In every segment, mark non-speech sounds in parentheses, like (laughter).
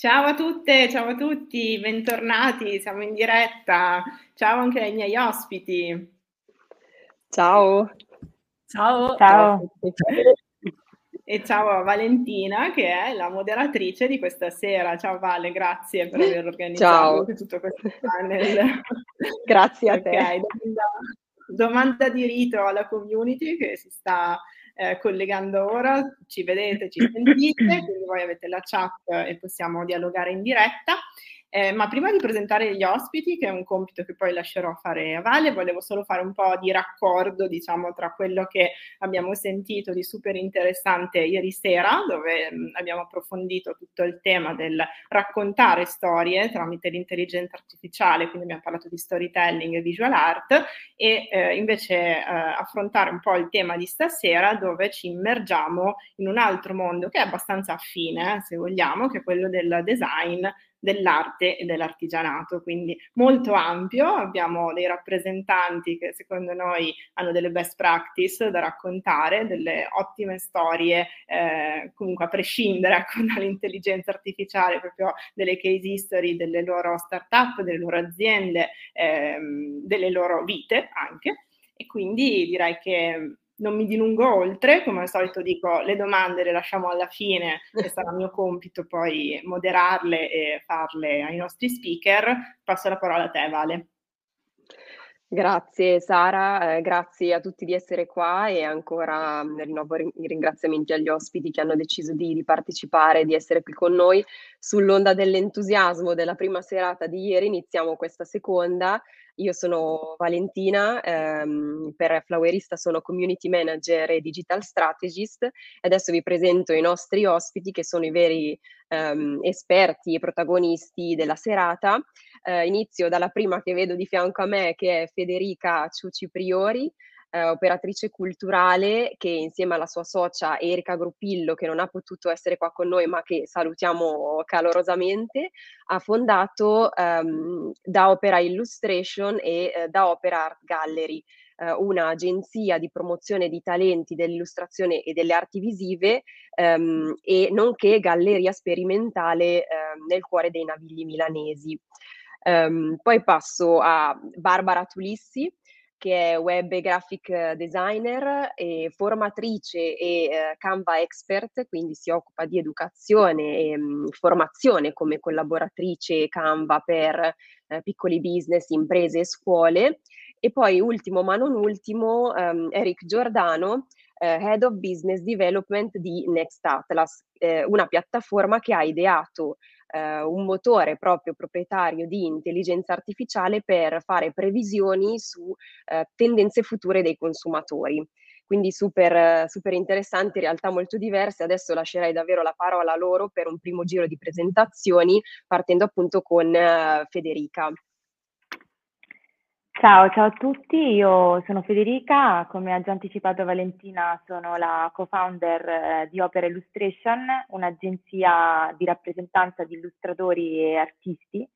Ciao a tutte, ciao a tutti, bentornati, siamo in diretta. Ciao anche ai miei ospiti. Ciao. Ciao. Ciao. E ciao a Valentina che è la moderatrice di questa sera. Ciao Vale, grazie per aver organizzato ciao. tutto questo panel. grazie a te. Okay, domanda, domanda di rito alla community che si sta eh, collegando ora, ci vedete, ci sentite, quindi voi avete la chat e possiamo dialogare in diretta. Eh, ma prima di presentare gli ospiti, che è un compito che poi lascerò fare a Vale, volevo solo fare un po' di raccordo, diciamo, tra quello che abbiamo sentito di super interessante ieri sera, dove mh, abbiamo approfondito tutto il tema del raccontare storie tramite l'intelligenza artificiale, quindi abbiamo parlato di storytelling e visual art, e eh, invece eh, affrontare un po' il tema di stasera, dove ci immergiamo in un altro mondo che è abbastanza affine, eh, se vogliamo, che è quello del design dell'arte e dell'artigianato, quindi molto ampio. Abbiamo dei rappresentanti che secondo noi hanno delle best practice da raccontare, delle ottime storie, eh, comunque a prescindere ecco, (laughs) dall'intelligenza artificiale, proprio delle case history delle loro start-up, delle loro aziende, ehm, delle loro vite anche. E quindi direi che non mi dilungo oltre, come al solito dico le domande le lasciamo alla fine e sarà mio compito poi moderarle e farle ai nostri speaker. Passo la parola a te, Vale. Grazie Sara, eh, grazie a tutti di essere qua e ancora mm, rinnovo i ringraziamenti agli ospiti che hanno deciso di, di, partecipare, di essere qui con noi. Sull'onda dell'entusiasmo della prima serata di ieri iniziamo questa seconda io sono Valentina, ehm, per Flowerista sono Community Manager e Digital Strategist adesso vi presento i nostri ospiti che sono i veri ehm, esperti e protagonisti della serata. Eh, inizio dalla prima che vedo di fianco a me che è Federica Ciuci Priori, eh, operatrice culturale che insieme alla sua socia Erika Gruppillo, che non ha potuto essere qua con noi ma che salutiamo calorosamente, ha fondato ehm, Da Opera Illustration e eh, Da Opera Art Gallery eh, un'agenzia di promozione di talenti dell'illustrazione e delle arti visive ehm, e nonché galleria sperimentale ehm, nel cuore dei navigli milanesi. Um, poi passo a Barbara Tulissi, che è web graphic designer e formatrice e eh, Canva expert, quindi si occupa di educazione e mh, mm, formazione come collaboratrice Canva per eh, piccoli business, imprese e scuole. E poi ultimo ma non ultimo, um, Eric Giordano, eh, Head of Business Development di Next Atlas, eh, una piattaforma che ha ideato eh, un motore proprio proprietario di intelligenza artificiale per fare previsioni su eh, tendenze future dei consumatori. Quindi super, super interessanti, in realtà molto diverse. Adesso lascerei davvero la parola a loro per un primo giro di presentazioni, partendo appunto con eh, Federica. Ciao, ciao a tutti, io sono Federica, come ha già anticipato Valentina sono la co-founder eh, di Opera Illustration, un'agenzia di rappresentanza di illustratori e artisti.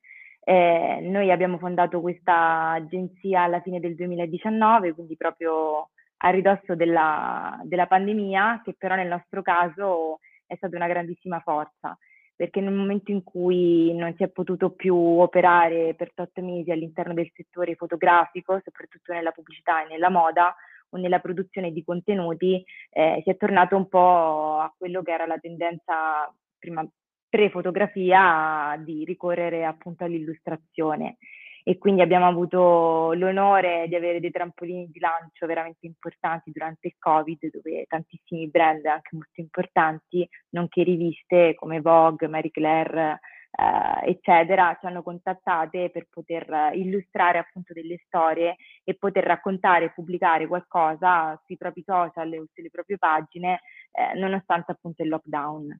Eh, noi abbiamo fondato questa agenzia alla fine del 2019, quindi proprio a ridosso della, della pandemia, che però nel nostro caso è stata una grandissima forza perché nel momento in cui non si è potuto più operare per tot mesi all'interno del settore fotografico, soprattutto nella pubblicità e nella moda o nella produzione di contenuti, eh, si è tornato un po' a quello che era la tendenza prima pre-fotografia di ricorrere appunto all'illustrazione e quindi abbiamo avuto l'onore di avere dei trampolini di lancio veramente importanti durante il Covid, dove tantissimi brand anche molto importanti, nonché riviste come Vogue, Marie Claire, eh, eccetera, ci hanno contattate per poter illustrare appunto delle storie e poter raccontare e pubblicare qualcosa sui propri social o sulle proprie pagine, eh, nonostante appunto il lockdown.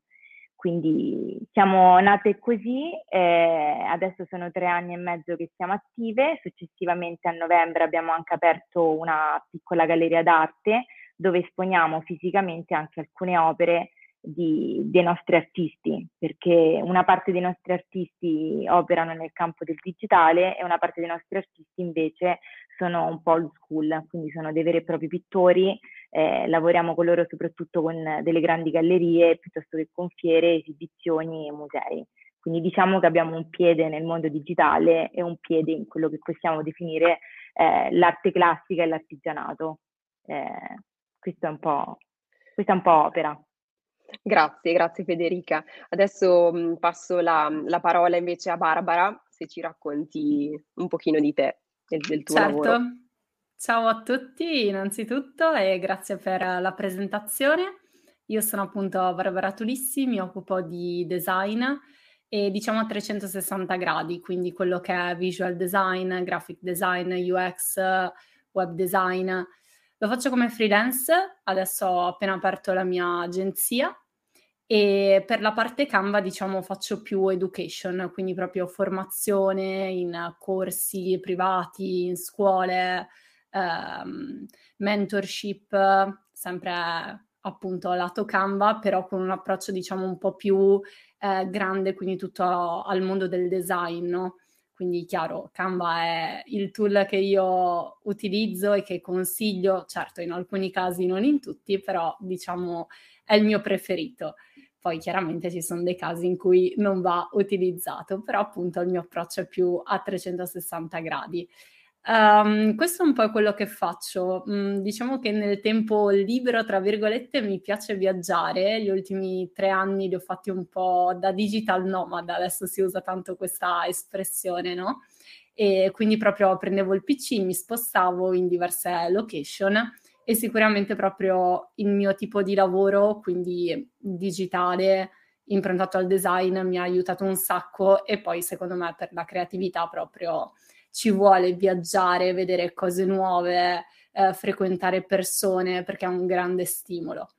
Quindi siamo nate così, eh, adesso sono tre anni e mezzo che siamo attive, successivamente a novembre abbiamo anche aperto una piccola galleria d'arte dove esponiamo fisicamente anche alcune opere di, dei nostri artisti, perché una parte dei nostri artisti operano nel campo del digitale e una parte dei nostri artisti invece sono un po' old school, quindi sono dei veri e propri pittori, eh, lavoriamo con loro soprattutto con delle grandi gallerie piuttosto che con fiere, esibizioni e musei. Quindi diciamo che abbiamo un piede nel mondo digitale e un piede in quello che possiamo definire eh, l'arte classica e l'artigianato. Eh, questo è un po', questa è un po' opera. Grazie, grazie Federica. Adesso mh, mm, passo la, la, parola invece a Barbara, se ci racconti un pochino di te e del tuo certo. lavoro. Ciao a tutti innanzitutto e grazie per la presentazione. Io sono appunto Barbara Tulissi, mi occupo di design e diciamo a 360 gradi, quindi quello che è visual design, graphic design, UX, web design. Lo faccio come freelance, adesso ho appena aperto la mia agenzia e per la parte Canva diciamo faccio più education, quindi proprio formazione in corsi privati, in scuole, ehm, mentorship, sempre appunto lato Canva, però con un approccio diciamo un po' più eh, grande, quindi tutto al mondo del design, no? Quindi chiaro, Canva è il tool che io utilizzo e che consiglio, certo in alcuni casi, non in tutti, però diciamo è il mio preferito. Poi chiaramente ci sono dei casi in cui non va utilizzato, però appunto il mio approccio è più a 360 gradi. Um, questo è un po' quello che faccio. Mm, diciamo che nel tempo libero, tra virgolette, mi piace viaggiare. Gli ultimi tre anni li ho fatti un po' da digital nomad, adesso si usa tanto questa espressione, no? E quindi proprio prendevo il PC, mi spostavo in diverse location e sicuramente proprio il mio tipo di lavoro, quindi digitale, improntato al design, mi ha aiutato un sacco e poi secondo me per la creatività proprio ci vuole viaggiare, vedere cose nuove, eh, frequentare persone, perché è un grande stimolo.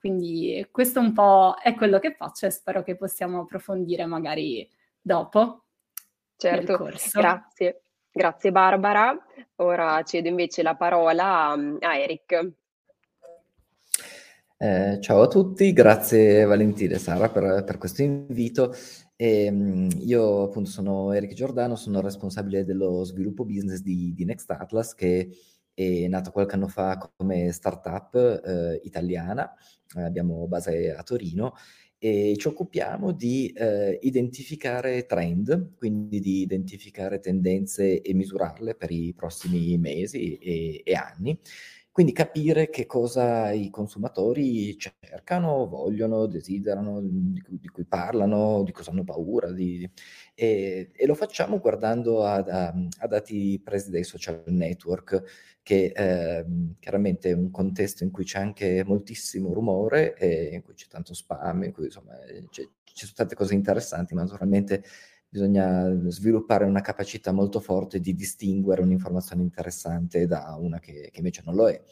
Quindi questo un po' è quello che faccio e spero che possiamo approfondire magari dopo. Certo, grazie. Grazie Barbara. Ora cedo invece la parola a Eric. Eh, ciao a tutti, grazie Valentina e Sara per, per questo invito. E, ehm, io appunto sono Eric Giordano, sono responsabile dello sviluppo business di, di Next Atlas che è nato qualche anno fa come startup eh, italiana, eh, abbiamo base a Torino e ci occupiamo di eh, identificare trend, quindi di identificare tendenze e misurarle per i prossimi mesi e, e anni quindi capire che cosa i consumatori cercano, vogliono, desiderano, di cui, di cui parlano, di cosa hanno paura. Di, e, e, lo facciamo guardando a, a, a, dati presi dai social network, che eh, chiaramente è un contesto in cui c'è anche moltissimo rumore, in cui c'è tanto spam, in cui insomma ci sono tante cose interessanti, ma naturalmente bisogna sviluppare una capacità molto forte di distinguere un'informazione interessante da una che, che invece non lo è.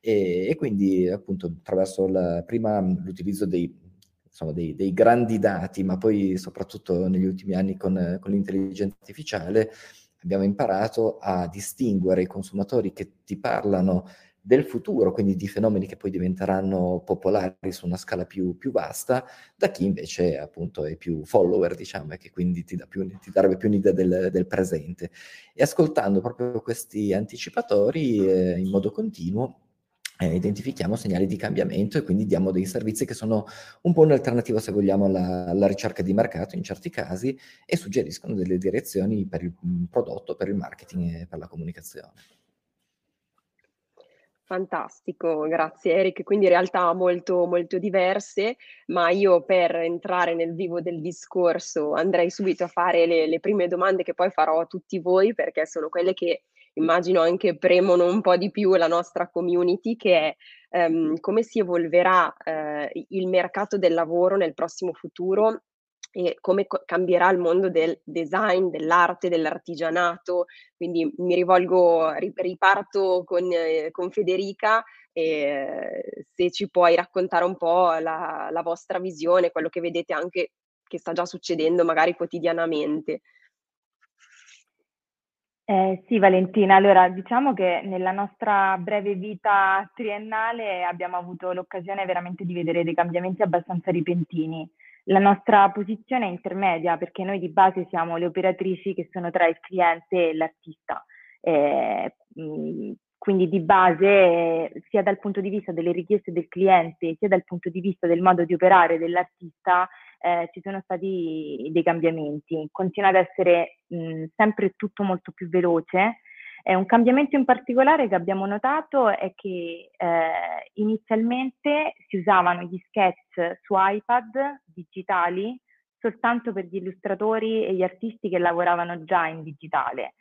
E, e, quindi appunto attraverso la, prima l'utilizzo dei, insomma, dei, dei, grandi dati, ma poi soprattutto negli ultimi anni con, con l'intelligenza artificiale abbiamo imparato a distinguere i consumatori che ti parlano del futuro, quindi di fenomeni che poi diventeranno popolari su una scala più, più vasta, da chi invece appunto è più follower, diciamo, e che quindi ti, dà più, ti darebbe più un'idea del, del, presente. E ascoltando proprio questi anticipatori eh, in modo continuo, eh, identifichiamo segnali di cambiamento e quindi diamo dei servizi che sono un po' un'alternativa, se vogliamo, alla, alla ricerca di mercato in certi casi e suggeriscono delle direzioni per il prodotto, per il marketing e per la comunicazione. Fantastico, grazie Eric. Quindi realtà molto, molto diverse, ma io per entrare nel vivo del discorso andrei subito a fare le, le prime domande che poi farò a tutti voi, perché sono quelle che immagino anche premono un po' di più la nostra community, che è um, come si evolverà uh, il mercato del lavoro nel prossimo futuro e come co- cambierà il mondo del design, dell'arte, dell'artigianato. Quindi mi rivolgo, riparto con, eh, con Federica e se ci puoi raccontare un po' la, la vostra visione, quello che vedete anche che sta già succedendo magari quotidianamente. Eh, sì, Valentina, allora diciamo che nella nostra breve vita triennale abbiamo avuto l'occasione veramente di vedere dei cambiamenti abbastanza repentini. La nostra posizione è intermedia perché noi di base siamo le operatrici che sono tra il cliente e l'artista. Eh, quindi di base, sia dal punto di vista delle richieste del cliente, sia dal punto di vista del modo di operare dell'artista, eh, ci sono stati dei cambiamenti. Continua ad essere mh, sempre tutto molto più veloce. Eh, un cambiamento in particolare che abbiamo notato è che eh, inizialmente si usavano gli sketch su iPad digitali soltanto per gli illustratori e gli artisti che lavoravano già in digitale.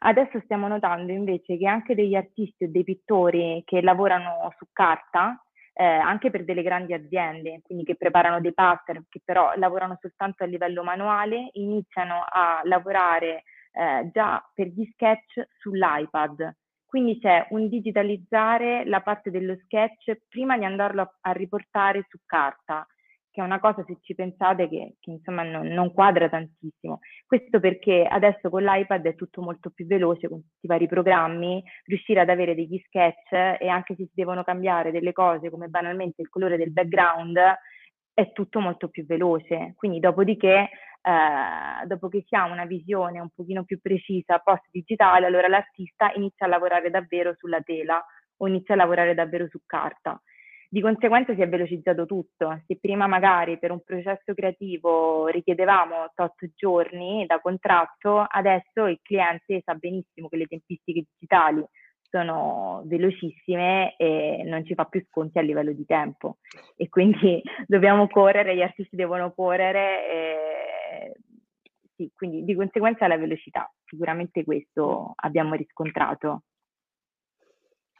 Adesso stiamo notando invece che anche degli artisti o dei pittori che lavorano su carta, eh, anche per delle grandi aziende, quindi che preparano dei pattern, che però lavorano soltanto a livello manuale, iniziano a lavorare eh, già per gli sketch sull'iPad. Quindi c'è un digitalizzare la parte dello sketch prima di andarlo a, a riportare su carta che è una cosa, se ci pensate, che, che insomma non, non, quadra tantissimo. Questo perché adesso con l'iPad è tutto molto più veloce, con tutti i vari programmi, riuscire ad avere degli sketch e anche se si devono cambiare delle cose come banalmente il colore del background, è tutto molto più veloce. Quindi dopodiché, eh, dopo che si ha una visione un pochino più precisa post digitale, allora l'artista inizia a lavorare davvero sulla tela o inizia a lavorare davvero su carta. Di conseguenza si è velocizzato tutto. Se prima magari per un processo creativo richiedevamo 8 giorni da contratto, adesso il cliente sa benissimo che le tempistiche digitali sono velocissime e non ci fa più sconti a livello di tempo. E quindi (laughs) dobbiamo correre, gli artisti devono correre. E... Sì, quindi di conseguenza la velocità, sicuramente questo abbiamo riscontrato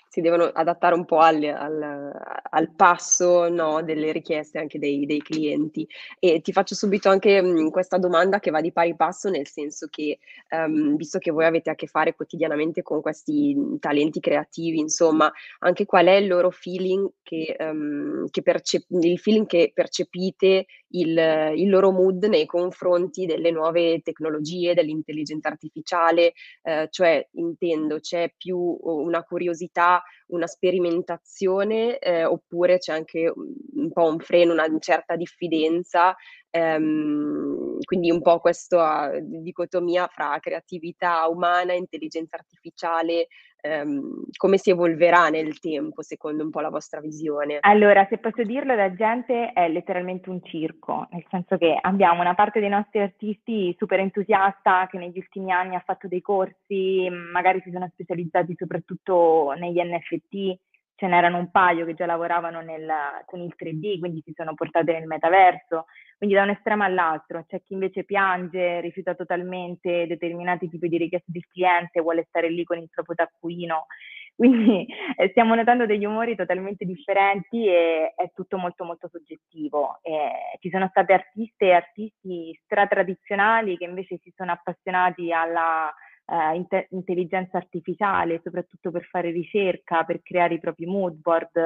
si devono adattare un po' al, al, al passo no, delle richieste anche dei, dei, clienti. E ti faccio subito anche mh, mm, questa domanda che va di pari passo, nel senso che, um, visto che voi avete a che fare quotidianamente con questi talenti creativi, insomma, anche qual è il loro feeling che, um, che percep- il feeling che percepite il, il, loro mood nei confronti delle nuove tecnologie, dell'intelligenza artificiale, eh, cioè intendo c'è più una curiosità, una sperimentazione eh, oppure c'è anche un po' un freno, una certa diffidenza, ehm, quindi un po' questa dicotomia fra creatività umana, intelligenza artificiale, ehm, come si evolverà nel tempo secondo un po' la vostra visione? Allora, se posso dirlo, la gente è letteralmente un circo, nel senso che abbiamo una parte dei nostri artisti super entusiasta che negli ultimi anni ha fatto dei corsi, magari si sono specializzati soprattutto negli NFT, ce n'erano un paio che già lavoravano nel, con il 3D, quindi si sono portate nel metaverso. Quindi da un estremo all'altro c'è chi invece piange, rifiuta totalmente determinati tipi di richieste del cliente, vuole stare lì con il proprio taccuino. Quindi eh, stiamo notando degli umori totalmente differenti e è tutto molto molto soggettivo. Eh, ci sono state artiste e artisti stratradizionali che invece si sono appassionati alla eh, inte- intelligenza artificiale, soprattutto per fare ricerca, per creare i propri mood board.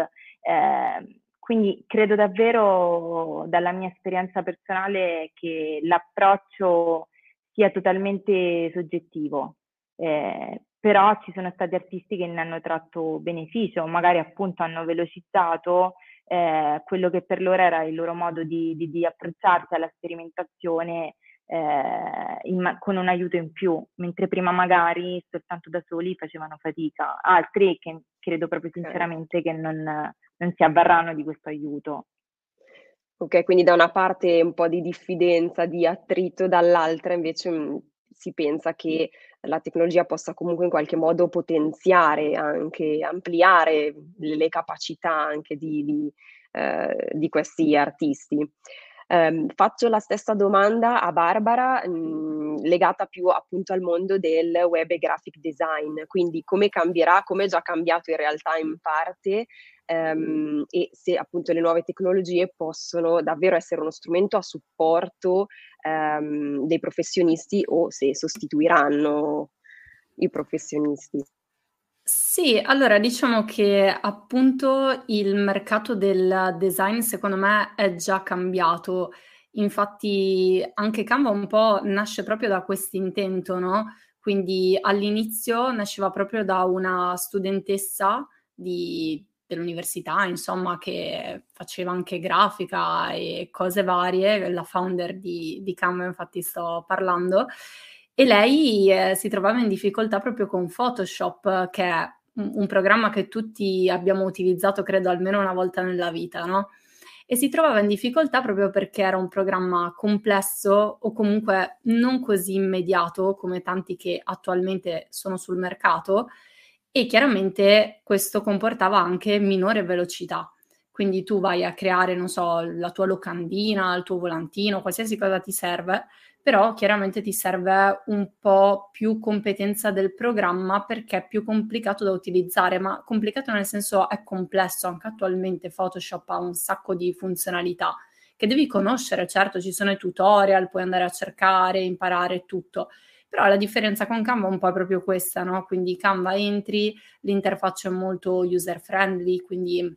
Eh, quindi credo davvero dalla mia esperienza personale che l'approccio sia totalmente soggettivo, eh, però ci sono stati artisti che ne hanno tratto beneficio, magari appunto hanno velocizzato eh, quello che per loro era il loro modo di, di, di approcciarsi alla sperimentazione eh, in, con un aiuto in più, mentre prima magari soltanto da soli facevano fatica, altri che credo proprio sinceramente okay. che non, non si avvarranno di questo aiuto. Ok, quindi da una parte un po' di diffidenza, di attrito, dall'altra invece mh, mm, si pensa che la tecnologia possa comunque in qualche modo potenziare, anche ampliare le, le capacità anche di, di, eh, di questi artisti. Um, faccio la stessa domanda a Barbara mh, mhmm, legata più appunto al mondo del web e graphic design, quindi come cambierà, come è già cambiato in realtà in parte um, e se appunto le nuove tecnologie possono davvero essere uno strumento a supporto um, dei professionisti o se sostituiranno i professionisti. Sì, allora diciamo che appunto il mercato del design secondo me è già cambiato. Infatti anche Canva un po' nasce proprio da questo intento, no? Quindi all'inizio nasceva proprio da una studentessa di, dell'università, insomma, che faceva anche grafica e cose varie, la founder di, di Canva infatti sto parlando, e lei eh, si trovava in difficoltà proprio con Photoshop, che è un programma che tutti abbiamo utilizzato, credo, almeno una volta nella vita, no? E si trovava in difficoltà proprio perché era un programma complesso o comunque non così immediato come tanti che attualmente sono sul mercato e chiaramente questo comportava anche minore velocità. Quindi tu vai a creare, non so, la tua locandina, il tuo volantino, qualsiasi cosa ti serve, però chiaramente ti serve un po' più competenza del programma perché è più complicato da utilizzare, ma complicato nel senso è complesso, anche attualmente Photoshop ha un sacco di funzionalità che devi conoscere, certo ci sono i tutorial, puoi andare a cercare, imparare tutto, però la differenza con Canva un po' è proprio questa, no? Quindi Canva entri, l'interfaccia è molto user friendly, quindi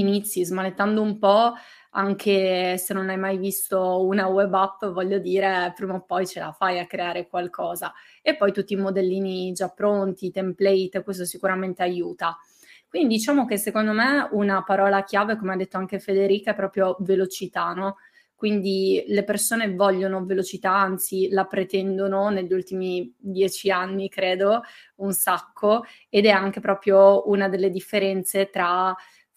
inizi smanettando un po', anche se non hai mai visto una web app, voglio dire, prima o poi ce la fai a creare qualcosa. E poi tutti i modellini già pronti, template, questo sicuramente aiuta. Quindi diciamo che secondo me una parola chiave, come ha detto anche Federica, è proprio velocità, no? Quindi le persone vogliono velocità, anzi la pretendono negli ultimi dieci anni, credo, un sacco, ed è anche proprio una delle differenze tra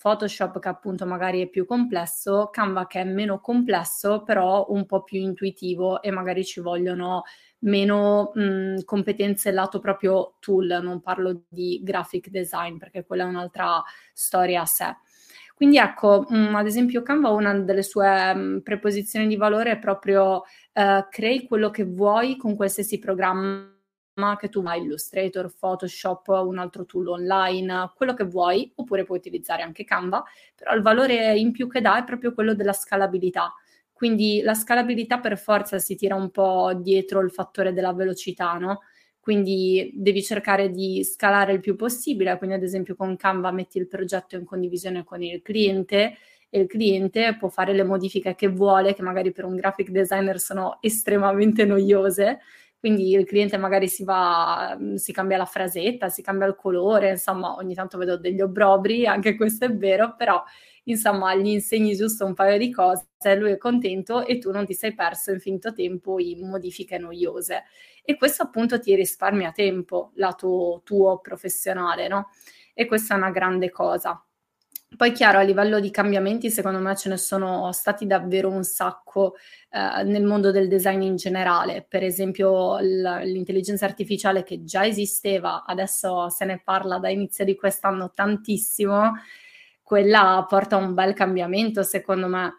Photoshop che appunto magari è più complesso, Canva che è meno complesso però un po' più intuitivo e magari ci vogliono meno mh, competenze lato proprio tool, non parlo di graphic design perché quella è un'altra storia a sé. Quindi ecco, mh, ad esempio Canva una delle sue mh, preposizioni di valore è proprio uh, crei quello che vuoi con qualsiasi programma che tu hai Illustrator, Photoshop, un altro tool online, quello che vuoi, oppure puoi utilizzare anche Canva, però il valore in più che dà è proprio quello della scalabilità. Quindi la scalabilità per forza si tira un po' dietro il fattore della velocità, no? Quindi devi cercare di scalare il più possibile, quindi ad esempio con Canva metti il progetto in condivisione con il cliente e il cliente può fare le modifiche che vuole, che magari per un graphic designer sono estremamente noiose, quindi il cliente magari si va, si cambia la frasetta, si cambia il colore, insomma ogni tanto vedo degli obbrobri, (laughs) anche questo è vero, però insomma gli insegni giusto un paio di cose, lui è contento e tu non ti sei perso infinito tempo in modifiche noiose. E questo appunto ti risparmia tempo, lato tuo professionale, no? E questa è una grande cosa. Poi chiaro, a livello di cambiamenti, secondo me ce ne sono stati davvero un sacco eh, nel mondo del design in generale. Per esempio l- l'intelligenza artificiale che già esisteva, adesso se ne parla da inizio di quest'anno tantissimo, quella porta un bel cambiamento, secondo me.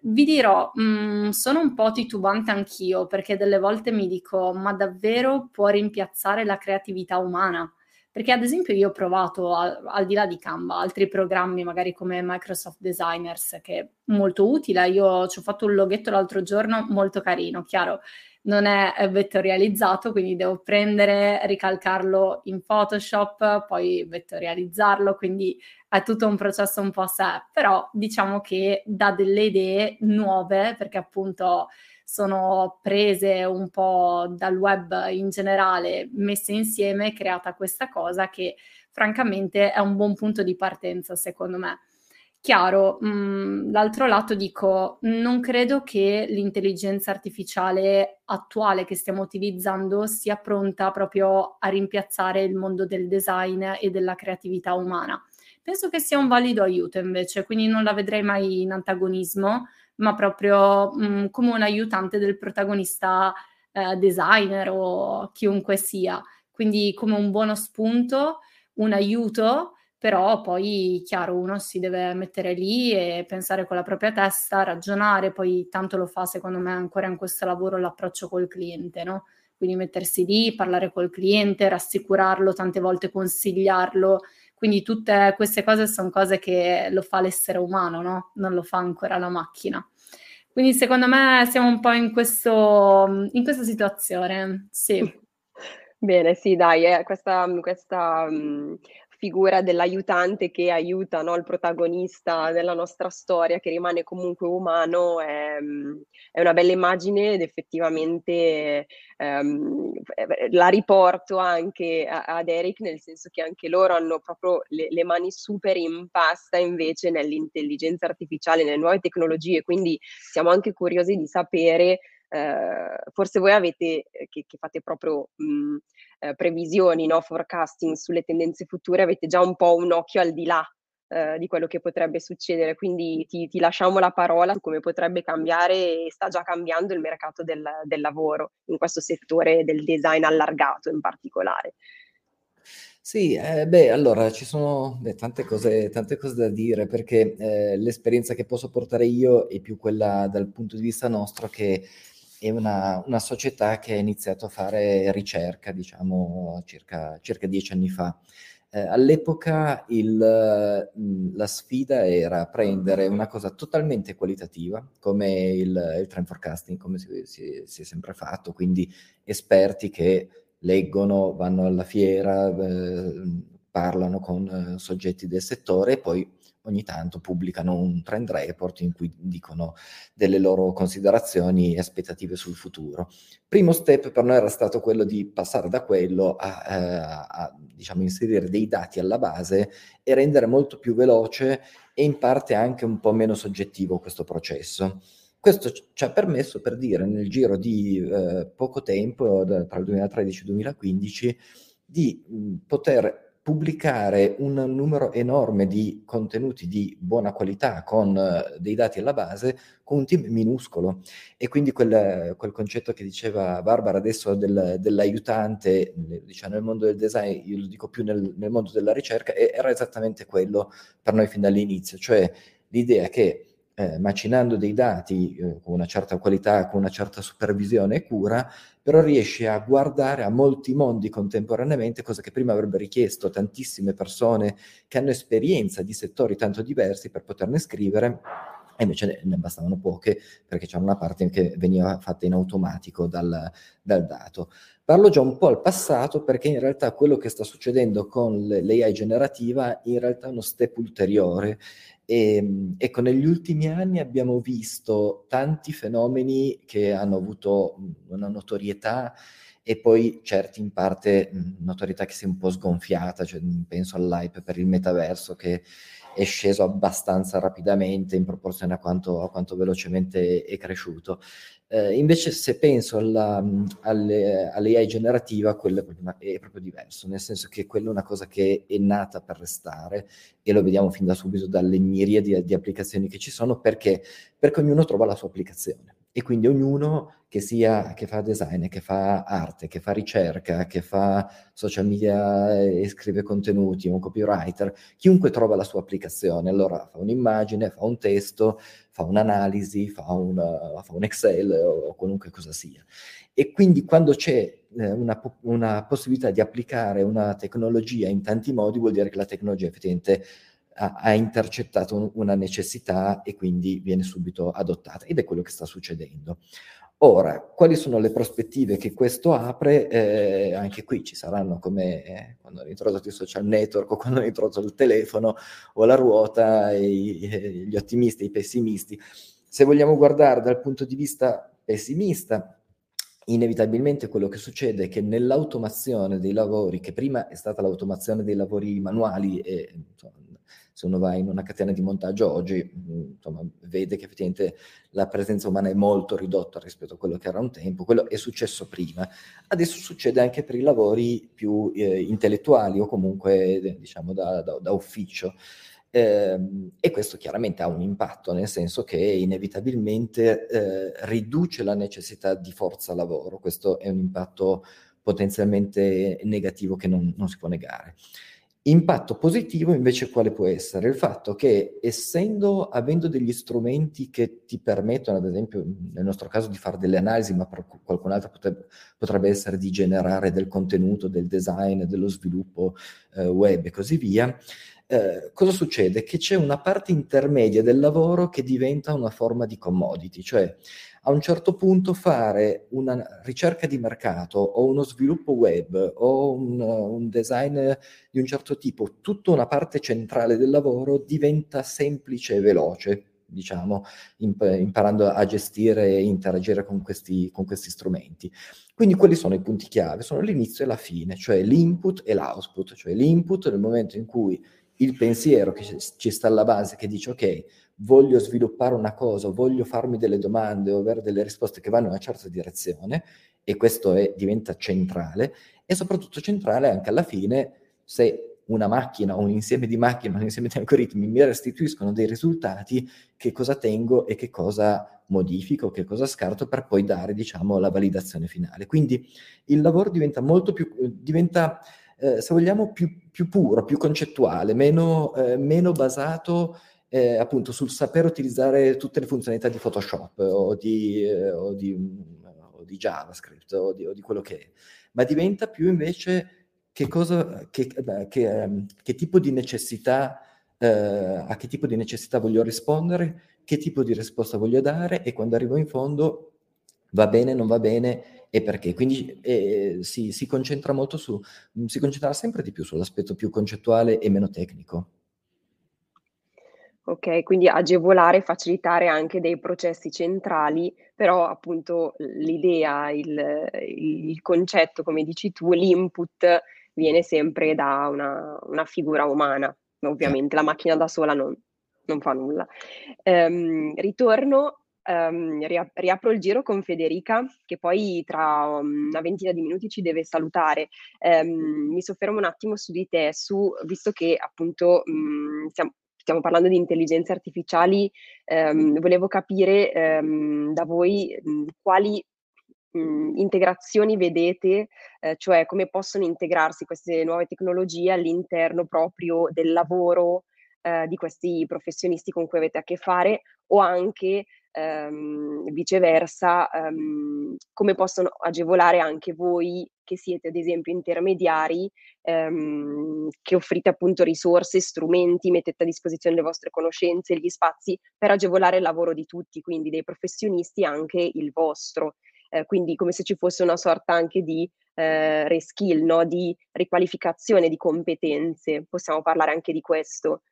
Vi dirò, mh, mm, sono un po' titubante anch'io perché delle volte mi dico, ma davvero può rimpiazzare la creatività umana? Perché ad esempio io ho provato, a, al di là di Canva, altri programmi magari come Microsoft Designers, che è molto utile. Io ci ho fatto un loghetto l'altro giorno molto carino, chiaro, non è vettorializzato, quindi devo prendere, ricalcarlo in Photoshop, poi vettorializzarlo, quindi è tutto un processo un po' a sé, però diciamo che dà delle idee nuove, perché appunto sono prese un po' dal web in generale, messe insieme, creata questa cosa che francamente è un buon punto di partenza secondo me. Chiaro, mh, mm, l'altro lato dico, non credo che l'intelligenza artificiale attuale che stiamo utilizzando sia pronta proprio a rimpiazzare il mondo del design e della creatività umana. Penso che sia un valido aiuto invece, quindi non la vedrei mai in antagonismo, ma proprio mh, mm, come un aiutante del protagonista eh, designer o chiunque sia. Quindi come un buono spunto, un aiuto, però poi chiaro uno si deve mettere lì e pensare con la propria testa, ragionare, poi tanto lo fa secondo me ancora in questo lavoro l'approccio col cliente, no? Quindi mettersi lì, parlare col cliente, rassicurarlo, tante volte consigliarlo quindi tutte queste cose sono cose che lo fa l'essere umano, no? Non lo fa ancora la macchina. Quindi secondo me siamo un po' in, questo, in questa situazione, sì. (laughs) Bene, sì, dai, eh, questa, questa um, figura dell'aiutante che aiuta no, il protagonista della nostra storia, che rimane comunque umano, è, è una bella immagine ed effettivamente ehm, la riporto anche a, ad Eric, nel senso che anche loro hanno proprio le, le mani super in pasta invece nell'intelligenza artificiale, nelle nuove tecnologie, quindi siamo anche curiosi di sapere Uh, forse voi avete che, che fate proprio mh, eh, previsioni, no? forecasting sulle tendenze future, avete già un po' un occhio al di là eh, di quello che potrebbe succedere. Quindi ti, ti, lasciamo la parola su come potrebbe cambiare e sta già cambiando il mercato del, del lavoro in questo settore del design allargato in particolare. Sì, eh, beh, allora ci sono beh, tante, cose, tante cose da dire perché eh, l'esperienza che posso portare io è più quella dal punto di vista nostro che è una, una società che ha iniziato a fare ricerca, diciamo, circa, circa dieci anni fa. Eh, all'epoca il, la sfida era prendere una cosa totalmente qualitativa, come il, il trend forecasting, come si, si, si, è sempre fatto, quindi esperti che leggono, vanno alla fiera, eh, parlano con eh, soggetti del settore e poi ogni tanto pubblicano un trend report in cui dicono delle loro considerazioni e aspettative sul futuro. Primo step per noi era stato quello di passare da quello a, a, eh, a diciamo, inserire dei dati alla base e rendere molto più veloce e in parte anche un po' meno soggettivo questo processo. Questo ci ha permesso, per dire, nel giro di eh, poco tempo, tra il 2013 e il 2015, di mh, poter pubblicare un numero enorme di contenuti di buona qualità con uh, dei dati alla base con un team minuscolo. E quindi quel, quel concetto che diceva Barbara adesso del, dell'aiutante diciamo, nel mondo del design io lo dico più nel, nel mondo della ricerca era esattamente quello per noi fin dall'inizio. Cioè l'idea che eh, macinando dei dati eh, con una certa qualità, con una certa supervisione e cura, però riesce a guardare a molti mondi contemporaneamente, cosa che prima avrebbe richiesto tantissime persone che hanno esperienza di settori tanto diversi per poterne scrivere e invece ne, bastavano poche perché c'era una parte che veniva fatta in automatico dal, dal, dato. Parlo già un po' al passato perché in realtà quello che sta succedendo con l'AI generativa in realtà è uno step ulteriore e, ehm, ecco, negli ultimi anni abbiamo visto tanti fenomeni che hanno avuto una notorietà e poi certi in parte notorietà che si è un po' sgonfiata, cioè, penso all'hype per il metaverso che è sceso abbastanza rapidamente in proporzione a quanto, a quanto velocemente è cresciuto. Eh, invece se penso alla, alle, all'AI generativa, quello è proprio, una, è proprio, diverso, nel senso che quella è una cosa che è nata per restare e lo vediamo fin da subito dalle miriadi di, di applicazioni che ci sono, perché? Perché ognuno trova la sua applicazione e quindi ognuno che, sia, che fa design, che fa arte, che fa ricerca, che fa social media e scrive contenuti, un copywriter, chiunque trova la sua applicazione, allora fa un'immagine, fa un testo, fa un'analisi, fa, una, fa un Excel o, qualunque cosa sia. E quindi quando c'è eh, una, una possibilità di applicare una tecnologia in tanti modi, vuol dire che la tecnologia effettivamente ha, intercettato un, una necessità e quindi viene subito adottata ed è quello che sta succedendo. Ora, quali sono le prospettive che questo apre? Eh, anche qui ci saranno come eh, quando hanno introdotto i social network o quando hanno introdotto il telefono o la ruota, i, gli ottimisti e i pessimisti. Se vogliamo guardare dal punto di vista pessimista, inevitabilmente quello che succede è che nell'automazione dei lavori, che prima è stata l'automazione dei lavori manuali e insomma, se uno va in una catena di montaggio oggi, mm, insomma, vede che effettivamente la presenza umana è molto ridotta rispetto a quello che era un tempo, quello è successo prima. Adesso succede anche per i lavori più eh, intellettuali o comunque diciamo da, da, da ufficio. Eh, e questo chiaramente ha un impatto, nel senso che inevitabilmente eh, riduce la necessità di forza lavoro. Questo è un impatto potenzialmente negativo che non, non si può negare. Impatto positivo invece quale può essere? Il fatto che essendo, avendo degli strumenti che ti permettono, ad esempio nel nostro caso di fare delle analisi, ma per qualcun altro potrebbe, potrebbe essere di generare del contenuto, del design, dello sviluppo eh, web e così via, eh, cosa succede? Che c'è una parte intermedia del lavoro che diventa una forma di commodity, cioè a un certo punto fare una ricerca di mercato o uno sviluppo web o un, un design di un certo tipo, tutta una parte centrale del lavoro diventa semplice e veloce diciamo, imp- imparando a gestire e interagire con questi, con questi strumenti. Quindi quelli sono i punti chiave, sono l'inizio e la fine, cioè l'input e l'output, cioè l'input nel momento in cui il pensiero che ci sta alla base, che dice ok, voglio sviluppare una cosa, voglio farmi delle domande o avere delle risposte che vanno in una certa direzione, e questo è, diventa centrale, e soprattutto centrale anche alla fine se una macchina o un insieme di macchine, un insieme di algoritmi mi restituiscono dei risultati, che cosa tengo e che cosa modifico, che cosa scarto per poi dare, diciamo, la validazione finale. Quindi il lavoro diventa molto più, diventa, eh, se vogliamo, più, più, puro, più concettuale, meno, eh, meno basato eh, appunto sul sapere utilizzare tutte le funzionalità di Photoshop o di, eh, o di, o di JavaScript o di, o di quello che è, ma diventa più invece che, cosa, che, che, ehm, che tipo di necessità, eh, a che tipo di necessità voglio rispondere, che tipo di risposta voglio dare e quando arrivo in fondo va bene, non va bene e perché. Quindi eh, si, si, concentra molto su, si concentra sempre di più sull'aspetto più concettuale e meno tecnico. Ok, quindi agevolare, facilitare anche dei processi centrali, però appunto l'idea, il, il concetto, come dici tu, l'input viene sempre da una, una figura umana, ovviamente la macchina da sola non, non fa nulla. Um, ritorno, um, riapro il giro con Federica, che poi tra una ventina di minuti ci deve salutare. Um, mi soffermo un attimo su di te, su, visto che appunto um, stiamo, stiamo parlando di intelligenze artificiali, volevo capire da voi quali mh, integrazioni vedete, eh, cioè come possono integrarsi queste nuove tecnologie all'interno proprio del lavoro eh, di questi professionisti con cui avete a che fare o anche ehm, viceversa ehm, come possono agevolare anche voi che siete ad esempio intermediari ehm, che offrite appunto risorse, strumenti, mettete a disposizione le vostre conoscenze, gli spazi per agevolare il lavoro di tutti, quindi dei professionisti anche il vostro eh, quindi come se ci fosse una sorta anche di eh, reskill, no? di riqualificazione di competenze. Possiamo parlare anche di questo.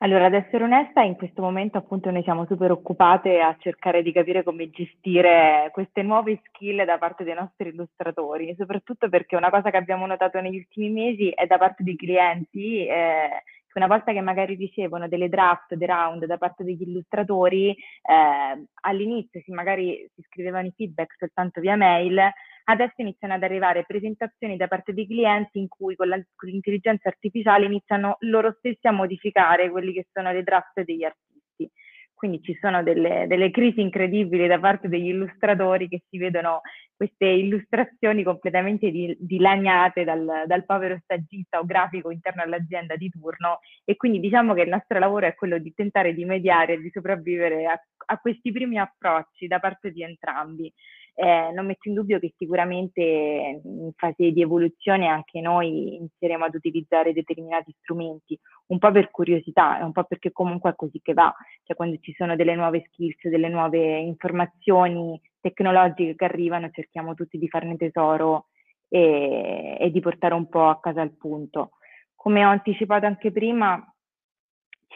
Allora, ad essere onesta, in questo momento appunto noi siamo super occupate a cercare di capire come gestire queste nuove skill da parte dei nostri illustratori, soprattutto perché una cosa che abbiamo notato negli ultimi mesi è da parte dei clienti eh, una volta che magari ricevono delle draft, dei round da parte degli illustratori, eh, all'inizio si magari si scrivevano i feedback soltanto via mail, adesso iniziano ad arrivare presentazioni da parte dei clienti in cui con, la, con l'intelligenza artificiale iniziano loro stessi a modificare quelli che sono le draft degli artisti. Quindi ci sono delle, delle, crisi incredibili da parte degli illustratori che si vedono queste illustrazioni completamente dilaniate dal, dal, povero stagista o grafico interno all'azienda di turno e quindi diciamo che il nostro lavoro è quello di tentare di mediare e di sopravvivere a, a questi primi approcci da parte di entrambi. Eh, non metto in dubbio che sicuramente in fase di evoluzione anche noi inizieremo ad utilizzare determinati strumenti, un po' per curiosità un po' perché comunque è così che va, cioè quando ci sono delle nuove skills, delle nuove informazioni tecnologiche che arrivano, cerchiamo tutti di farne tesoro e, e di portare un po' a casa il punto. Come ho anticipato anche prima,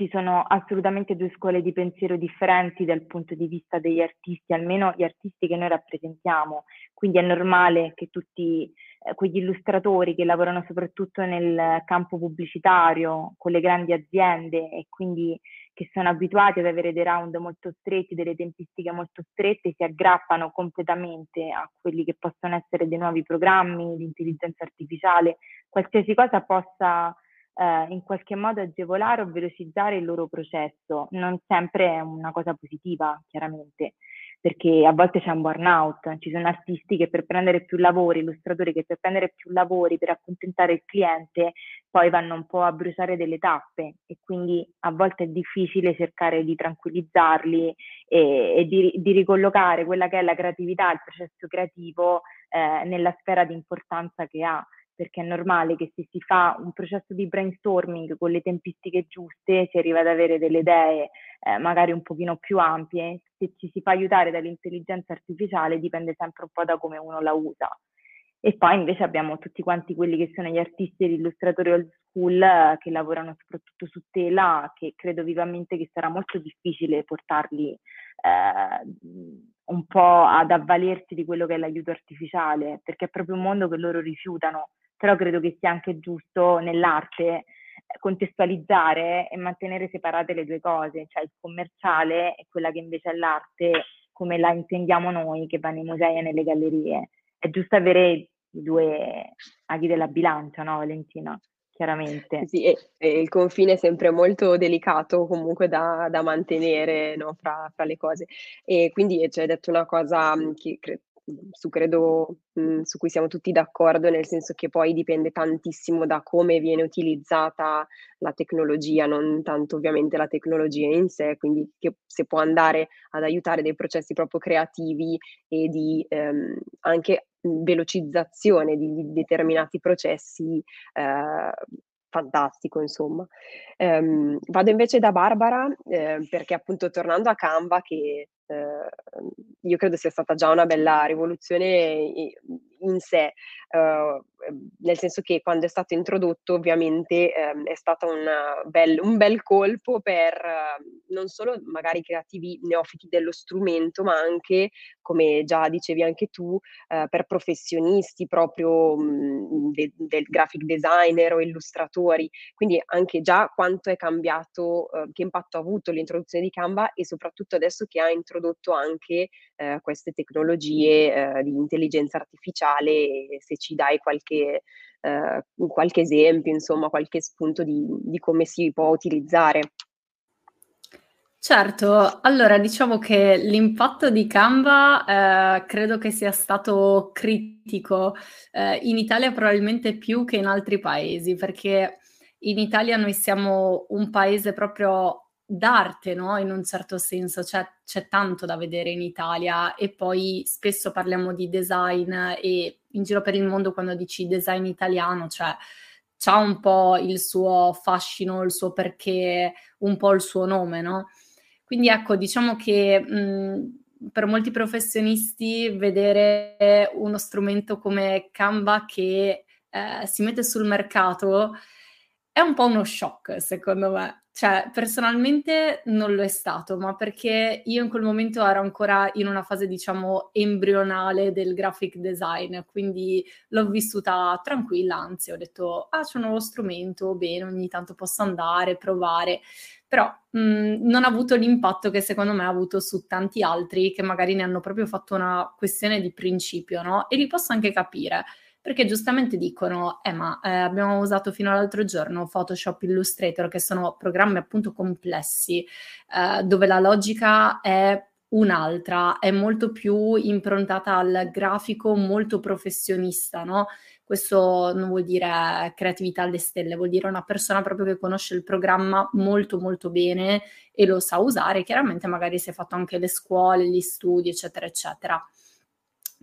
ci sono assolutamente due scuole di pensiero differenti dal punto di vista degli artisti, almeno gli artisti che noi rappresentiamo. Quindi è normale che tutti eh, quegli illustratori che lavorano soprattutto nel campo pubblicitario con le grandi aziende e quindi che sono abituati ad avere dei round molto stretti, delle tempistiche molto strette, si aggrappano completamente a quelli che possono essere dei nuovi programmi di intelligenza artificiale, qualsiasi cosa possa eh, in qualche modo agevolare o velocizzare il loro processo. Non sempre è una cosa positiva, chiaramente, perché a volte c'è un burnout, ci sono artisti che per prendere più lavori, illustratori che per prendere più lavori, per accontentare il cliente, poi vanno un po' a bruciare delle tappe e quindi a volte è difficile cercare di tranquillizzarli e, e di, di, ricollocare quella che è la creatività, il processo creativo eh, nella sfera di importanza che ha perché è normale che se si fa un processo di brainstorming con le tempistiche giuste si arriva ad avere delle idee eh, magari un pochino più ampie, se ci si fa aiutare dall'intelligenza artificiale dipende sempre un po' da come uno la usa. E poi invece abbiamo tutti quanti quelli che sono gli artisti e gli illustratori old school eh, che lavorano soprattutto su tela, che credo vivamente che sarà molto difficile portarli eh, un po' ad avvalersi di quello che è l'aiuto artificiale, perché è proprio un mondo che loro rifiutano però credo che sia anche giusto nell'arte eh, contestualizzare e mantenere separate le due cose, cioè il commerciale e quella che invece è l'arte come la intendiamo noi che va nei musei e nelle gallerie. È giusto avere i due aghi della bilancia, no Valentina? Chiaramente. Sì, e, e il confine è sempre molto delicato comunque da, da mantenere no, fra, fra, le cose. E quindi ci hai detto una cosa che cre- su credo mh, su cui siamo tutti d'accordo, nel senso che poi dipende tantissimo da come viene utilizzata la tecnologia, non tanto ovviamente la tecnologia in sé, quindi che se può andare ad aiutare dei processi proprio creativi e di ehm, anche velocizzazione di, di determinati processi eh, fantastico, insomma. Um, vado invece da Barbara eh, perché appunto tornando a Canva, che eh, io credo sia stata già una bella rivoluzione in sé, uh, nel senso che quando è stato introdotto ovviamente um, è stato bel, un bel colpo per uh, non solo magari creativi neofiti dello strumento, ma anche, come già dicevi anche tu, uh, per professionisti proprio um, de- del graphic designer o illustratori. Quindi anche già quanto è cambiato, che impatto ha avuto l'introduzione di Canva e soprattutto adesso che ha introdotto anche queste tecnologie di intelligenza artificiale se ci dai qualche, eh, qualche esempio, insomma, qualche spunto di, di come si può utilizzare. Certo, allora diciamo che l'impatto di Canva eh, credo che sia stato critico eh, in Italia probabilmente più che in altri paesi, perché in Italia noi siamo un paese proprio d'arte, no? In un certo senso, cioè, c'è tanto da vedere in Italia e poi spesso parliamo di design e in giro per il mondo quando dici design italiano, cioè c'ha un po' il suo fascino, il suo perché, un po' il suo nome, no? Quindi ecco, diciamo che mh, per molti professionisti vedere uno strumento come Canva che eh, si mette sul mercato è un po' uno shock, secondo me cioè, personalmente non lo è stato, ma perché io in quel momento ero ancora in una fase, diciamo, embrionale del graphic design, quindi l'ho vissuta tranquilla, anzi ho detto, ah, c'è un nuovo strumento, bene, ogni tanto posso andare, provare, però mh, non ha avuto l'impatto che secondo me ha avuto su tanti altri che magari ne hanno proprio fatto una questione di principio, no? E li posso anche capire perché giustamente dicono, eh ma eh, abbiamo usato fino all'altro giorno Photoshop, Illustrator, che sono programmi appunto complessi, eh, dove la logica è un'altra, è molto più improntata al grafico, molto professionista, no? Questo non vuol dire creatività alle stelle, vuol dire una persona proprio che conosce il programma molto molto bene e lo sa usare. Chiaramente magari si è fatto anche le scuole, gli studi, eccetera, eccetera.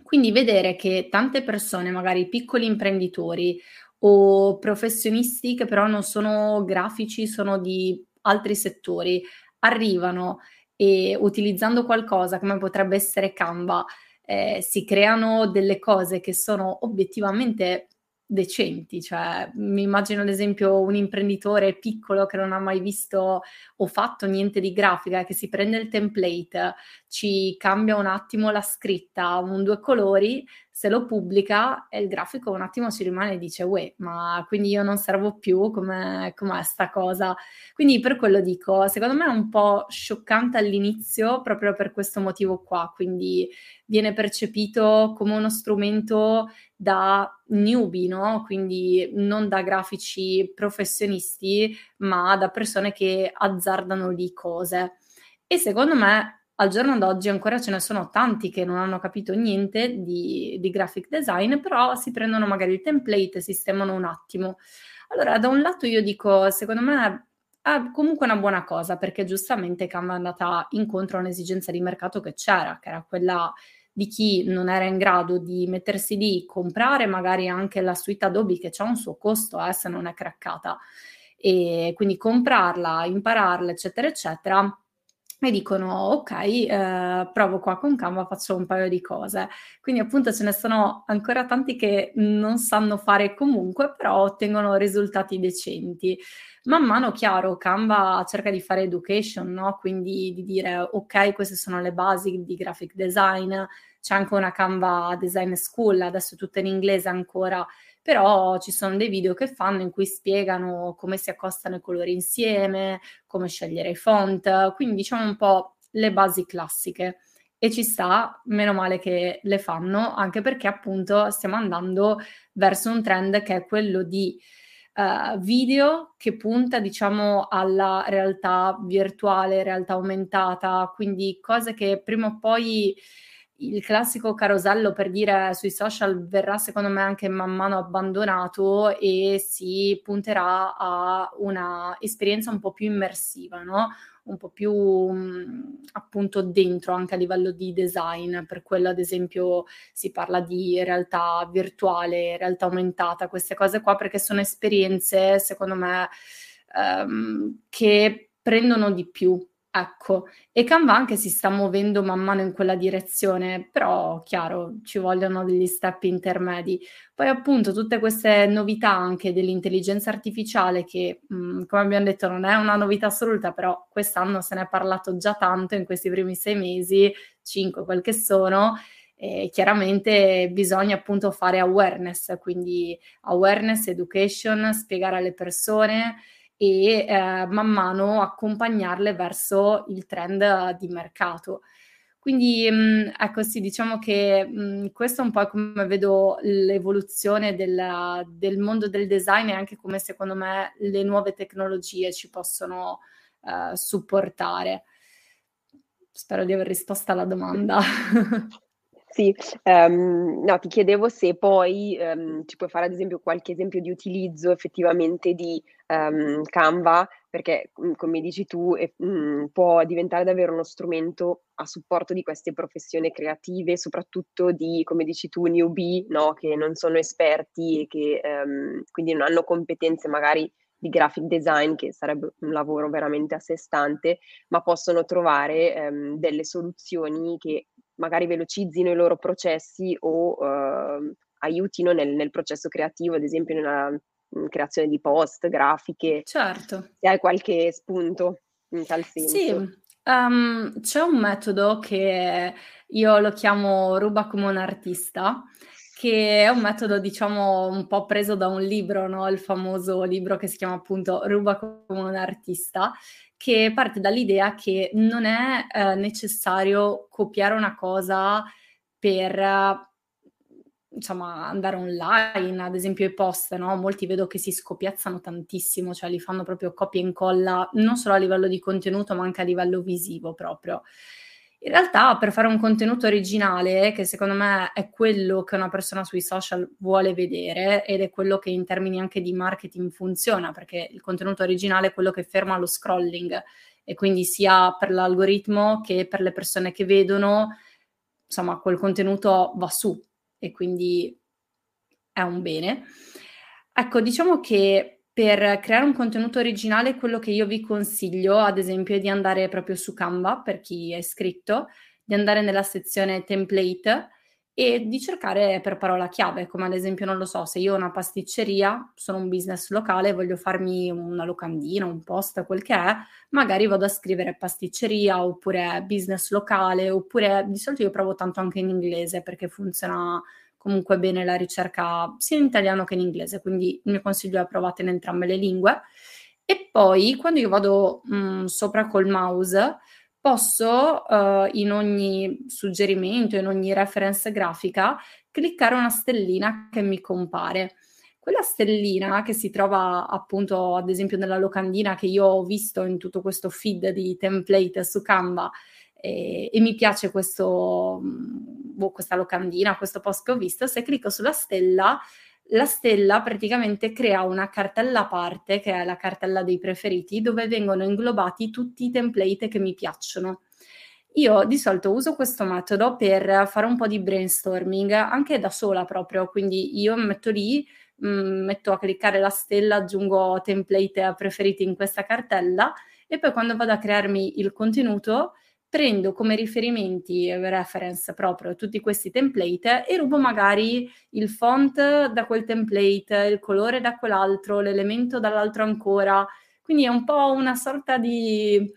Quindi vedere che tante persone, magari piccoli imprenditori o professionisti che però non sono grafici, sono di altri settori, arrivano e utilizzando qualcosa come potrebbe essere Canva, eh, si creano delle cose che sono obiettivamente decenti, cioè mi immagino ad esempio un imprenditore piccolo che non ha mai visto o fatto niente di grafica, che si prende il template, ci cambia un attimo la scritta, un due colori, se lo pubblica e il grafico un attimo ci rimane e dice uè, ma quindi io non servo più, come com'è sta cosa? Quindi per quello dico, secondo me è un po' scioccante all'inizio proprio per questo motivo qua, quindi viene percepito come uno strumento da newbie, no? Quindi non da grafici professionisti, ma da persone che azzardano lì cose. E secondo me al giorno d'oggi ancora ce ne sono tanti che non hanno capito niente di, di graphic design, però si prendono magari il template, sistemano un attimo. Allora, da un lato io dico, secondo me è comunque una buona cosa, perché giustamente Canva è andata incontro a un'esigenza di mercato che c'era, che era quella di chi non era in grado di mettersi lì, comprare magari anche la suite Adobe che ha un suo costo eh, se non è craccata, e quindi comprarla, impararla, eccetera, eccetera e dicono ok, eh, provo qua con Canva, faccio un paio di cose. Quindi appunto ce ne sono ancora tanti che non sanno fare comunque, però ottengono risultati decenti. Man mano, chiaro, Canva cerca di fare education, no? Quindi di dire ok, queste sono le basi di graphic design, c'è anche una Canva Design School, adesso tutta in inglese ancora, però ci sono dei video che fanno in cui spiegano come si accostano i colori insieme, come scegliere i font, quindi diciamo un po' le basi classiche. e ci sta, meno male che le fanno, anche perché appunto stiamo andando verso un trend che è quello di uh, video che punta diciamo alla realtà virtuale, realtà aumentata, quindi cose che prima o poi il classico carosello per dire sui social verrà secondo me anche man mano abbandonato e si punterà a una esperienza un po' più immersiva, no? un po' più mh, appunto dentro anche a livello di design, per quello ad esempio si parla di realtà virtuale, realtà aumentata, queste cose qua perché sono esperienze secondo me ehm, che prendono di più Ecco, e Canva anche si sta muovendo man mano in quella direzione, però chiaro, ci vogliono degli step intermedi. Poi appunto tutte queste novità anche dell'intelligenza artificiale che, mh, mhmm, come abbiamo detto, non è una novità assoluta, però quest'anno se ne è parlato già tanto in questi primi sei mesi, cinque quel che sono, e chiaramente bisogna appunto fare awareness, quindi awareness, education, spiegare alle persone e eh, man mano accompagnarle verso il trend di mercato. Quindi mh, mm, ecco sì, diciamo che mh, mm, questo è un po' come vedo l'evoluzione del, del, mondo del design e anche come secondo me le nuove tecnologie ci possono uh, supportare. Spero di aver risposto alla domanda. (laughs) Sì, ehm, no, ti chiedevo se poi ehm, ci puoi fare ad esempio qualche esempio di utilizzo effettivamente di ehm, Canva, perché mm, come dici tu eh, mh, può diventare davvero uno strumento a supporto di queste professioni creative, soprattutto di, come dici tu, newbie, no? che non sono esperti e che ehm, quindi non hanno competenze magari di graphic design, che sarebbe un lavoro veramente a sé stante, ma possono trovare ehm, delle soluzioni che magari velocizzino i loro processi o uh, aiutino nel, nel, processo creativo, ad esempio nella creazione di post, grafiche. Certo. Se hai qualche spunto in tal senso. Sì, um, c'è un metodo che io lo chiamo ruba come un artista, che è un metodo, diciamo, un po' preso da un libro, no? il famoso libro che si chiama appunto Ruba come un artista, che parte dall'idea che non è eh, necessario copiare una cosa per insomma andare online, ad esempio i post, no? Molti vedo che si scopiazzano tantissimo, cioè li fanno proprio copia e incolla, non solo a livello di contenuto, ma anche a livello visivo proprio. In realtà per fare un contenuto originale, che secondo me è quello che una persona sui social vuole vedere ed è quello che in termini anche di marketing funziona, perché il contenuto originale è quello che ferma lo scrolling e quindi sia per l'algoritmo che per le persone che vedono, insomma, quel contenuto va su e quindi è un bene. Ecco, diciamo che per creare un contenuto originale, quello che io vi consiglio, ad esempio, è di andare proprio su Canva, per chi è iscritto, di andare nella sezione template e di cercare per parola chiave, come ad esempio, non lo so, se io ho una pasticceria, sono un business locale, voglio farmi una locandina, un post, quel che è, magari vado a scrivere pasticceria oppure business locale, oppure di solito io provo tanto anche in inglese perché funziona comunque bene la ricerca sia in italiano che in inglese, quindi il mio consiglio è provate in entrambe le lingue. E poi quando io vado mh, mm, sopra col mouse, posso uh, in ogni suggerimento, in ogni reference grafica, cliccare una stellina che mi compare. Quella stellina che si trova appunto ad esempio nella locandina che io ho visto in tutto questo feed di template su Canva e, e mi piace questo, boh, questa locandina, questo post che ho visto, se clicco sulla stella, la stella praticamente crea una cartella a parte, che è la cartella dei preferiti, dove vengono inglobati tutti i template che mi piacciono. Io di solito uso questo metodo per fare un po' di brainstorming, anche da sola proprio, quindi io metto lì, mm, metto a cliccare la stella, aggiungo template preferiti in questa cartella e poi quando vado a crearmi il contenuto prendo come riferimenti, reference proprio tutti questi template e rubo magari il font da quel template, il colore da quell'altro, l'elemento dall'altro ancora. Quindi è un po' una sorta di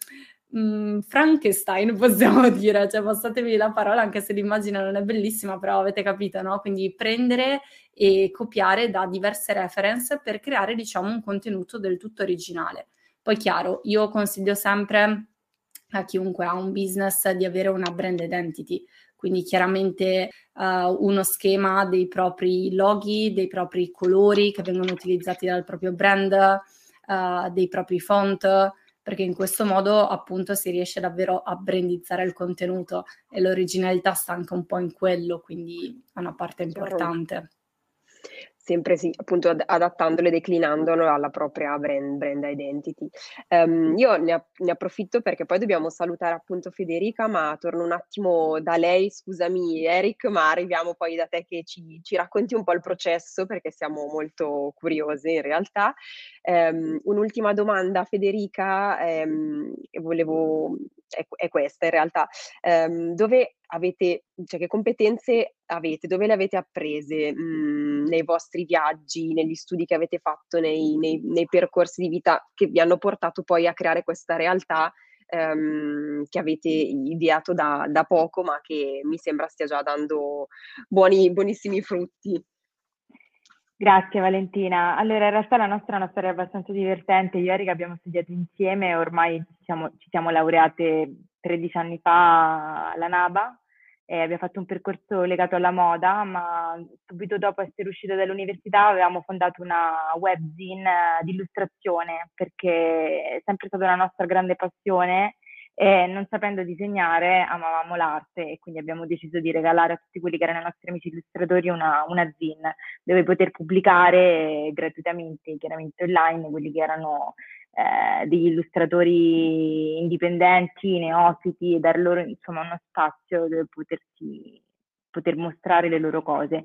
mh, mm, Frankenstein, (laughs) possiamo dire, cioè passatevi la parola anche se l'immagine non è bellissima, però avete capito, no? Quindi prendere e copiare da diverse reference per creare, diciamo, un contenuto del tutto originale. Poi chiaro, io consiglio sempre a chiunque ha un business di avere una brand identity, quindi chiaramente uh, uno schema dei propri loghi, dei propri colori che vengono utilizzati dal proprio brand, uh, dei propri font, perché in questo modo appunto si riesce davvero a brandizzare il contenuto e l'originalità sta anche un po' in quello, quindi è una parte importante sempre sì, appunto ad- adattandolo e declinandolo alla propria brand, brand identity. Um, io ne, app- ne, approfitto perché poi dobbiamo salutare appunto Federica, ma torno un attimo da lei, scusami Eric, ma arriviamo poi da te che ci, ci racconti un po' il processo perché siamo molto curiosi in realtà. Um, un'ultima domanda Federica, um, volevo, è, è, questa in realtà, dove avete, cioè che competenze avete, dove le avete apprese mh, mhmm, nei vostri viaggi, negli studi che avete fatto, nei, nei, nei, percorsi di vita che vi hanno portato poi a creare questa realtà ehm, che avete ideato da, da, poco, ma che mi sembra stia già dando buoni, buonissimi frutti. Grazie Valentina. Allora, in realtà la nostra è una storia abbastanza divertente. Io e Erika abbiamo studiato insieme, ormai siamo, ci siamo laureate 13 anni fa alla NABA e abbiamo fatto un percorso legato alla moda, ma subito dopo essere uscito dall'università avevamo fondato una webzine di illustrazione perché è sempre stata la nostra grande passione e non sapendo disegnare amavamo l'arte e quindi abbiamo deciso di regalare a tutti quelli che erano i nostri amici illustratori una, una zin dove poter pubblicare gratuitamente, chiaramente online, quelli che erano eh, degli illustratori indipendenti, neofiti e dar loro insomma uno spazio dove potersi, poter mostrare le loro cose.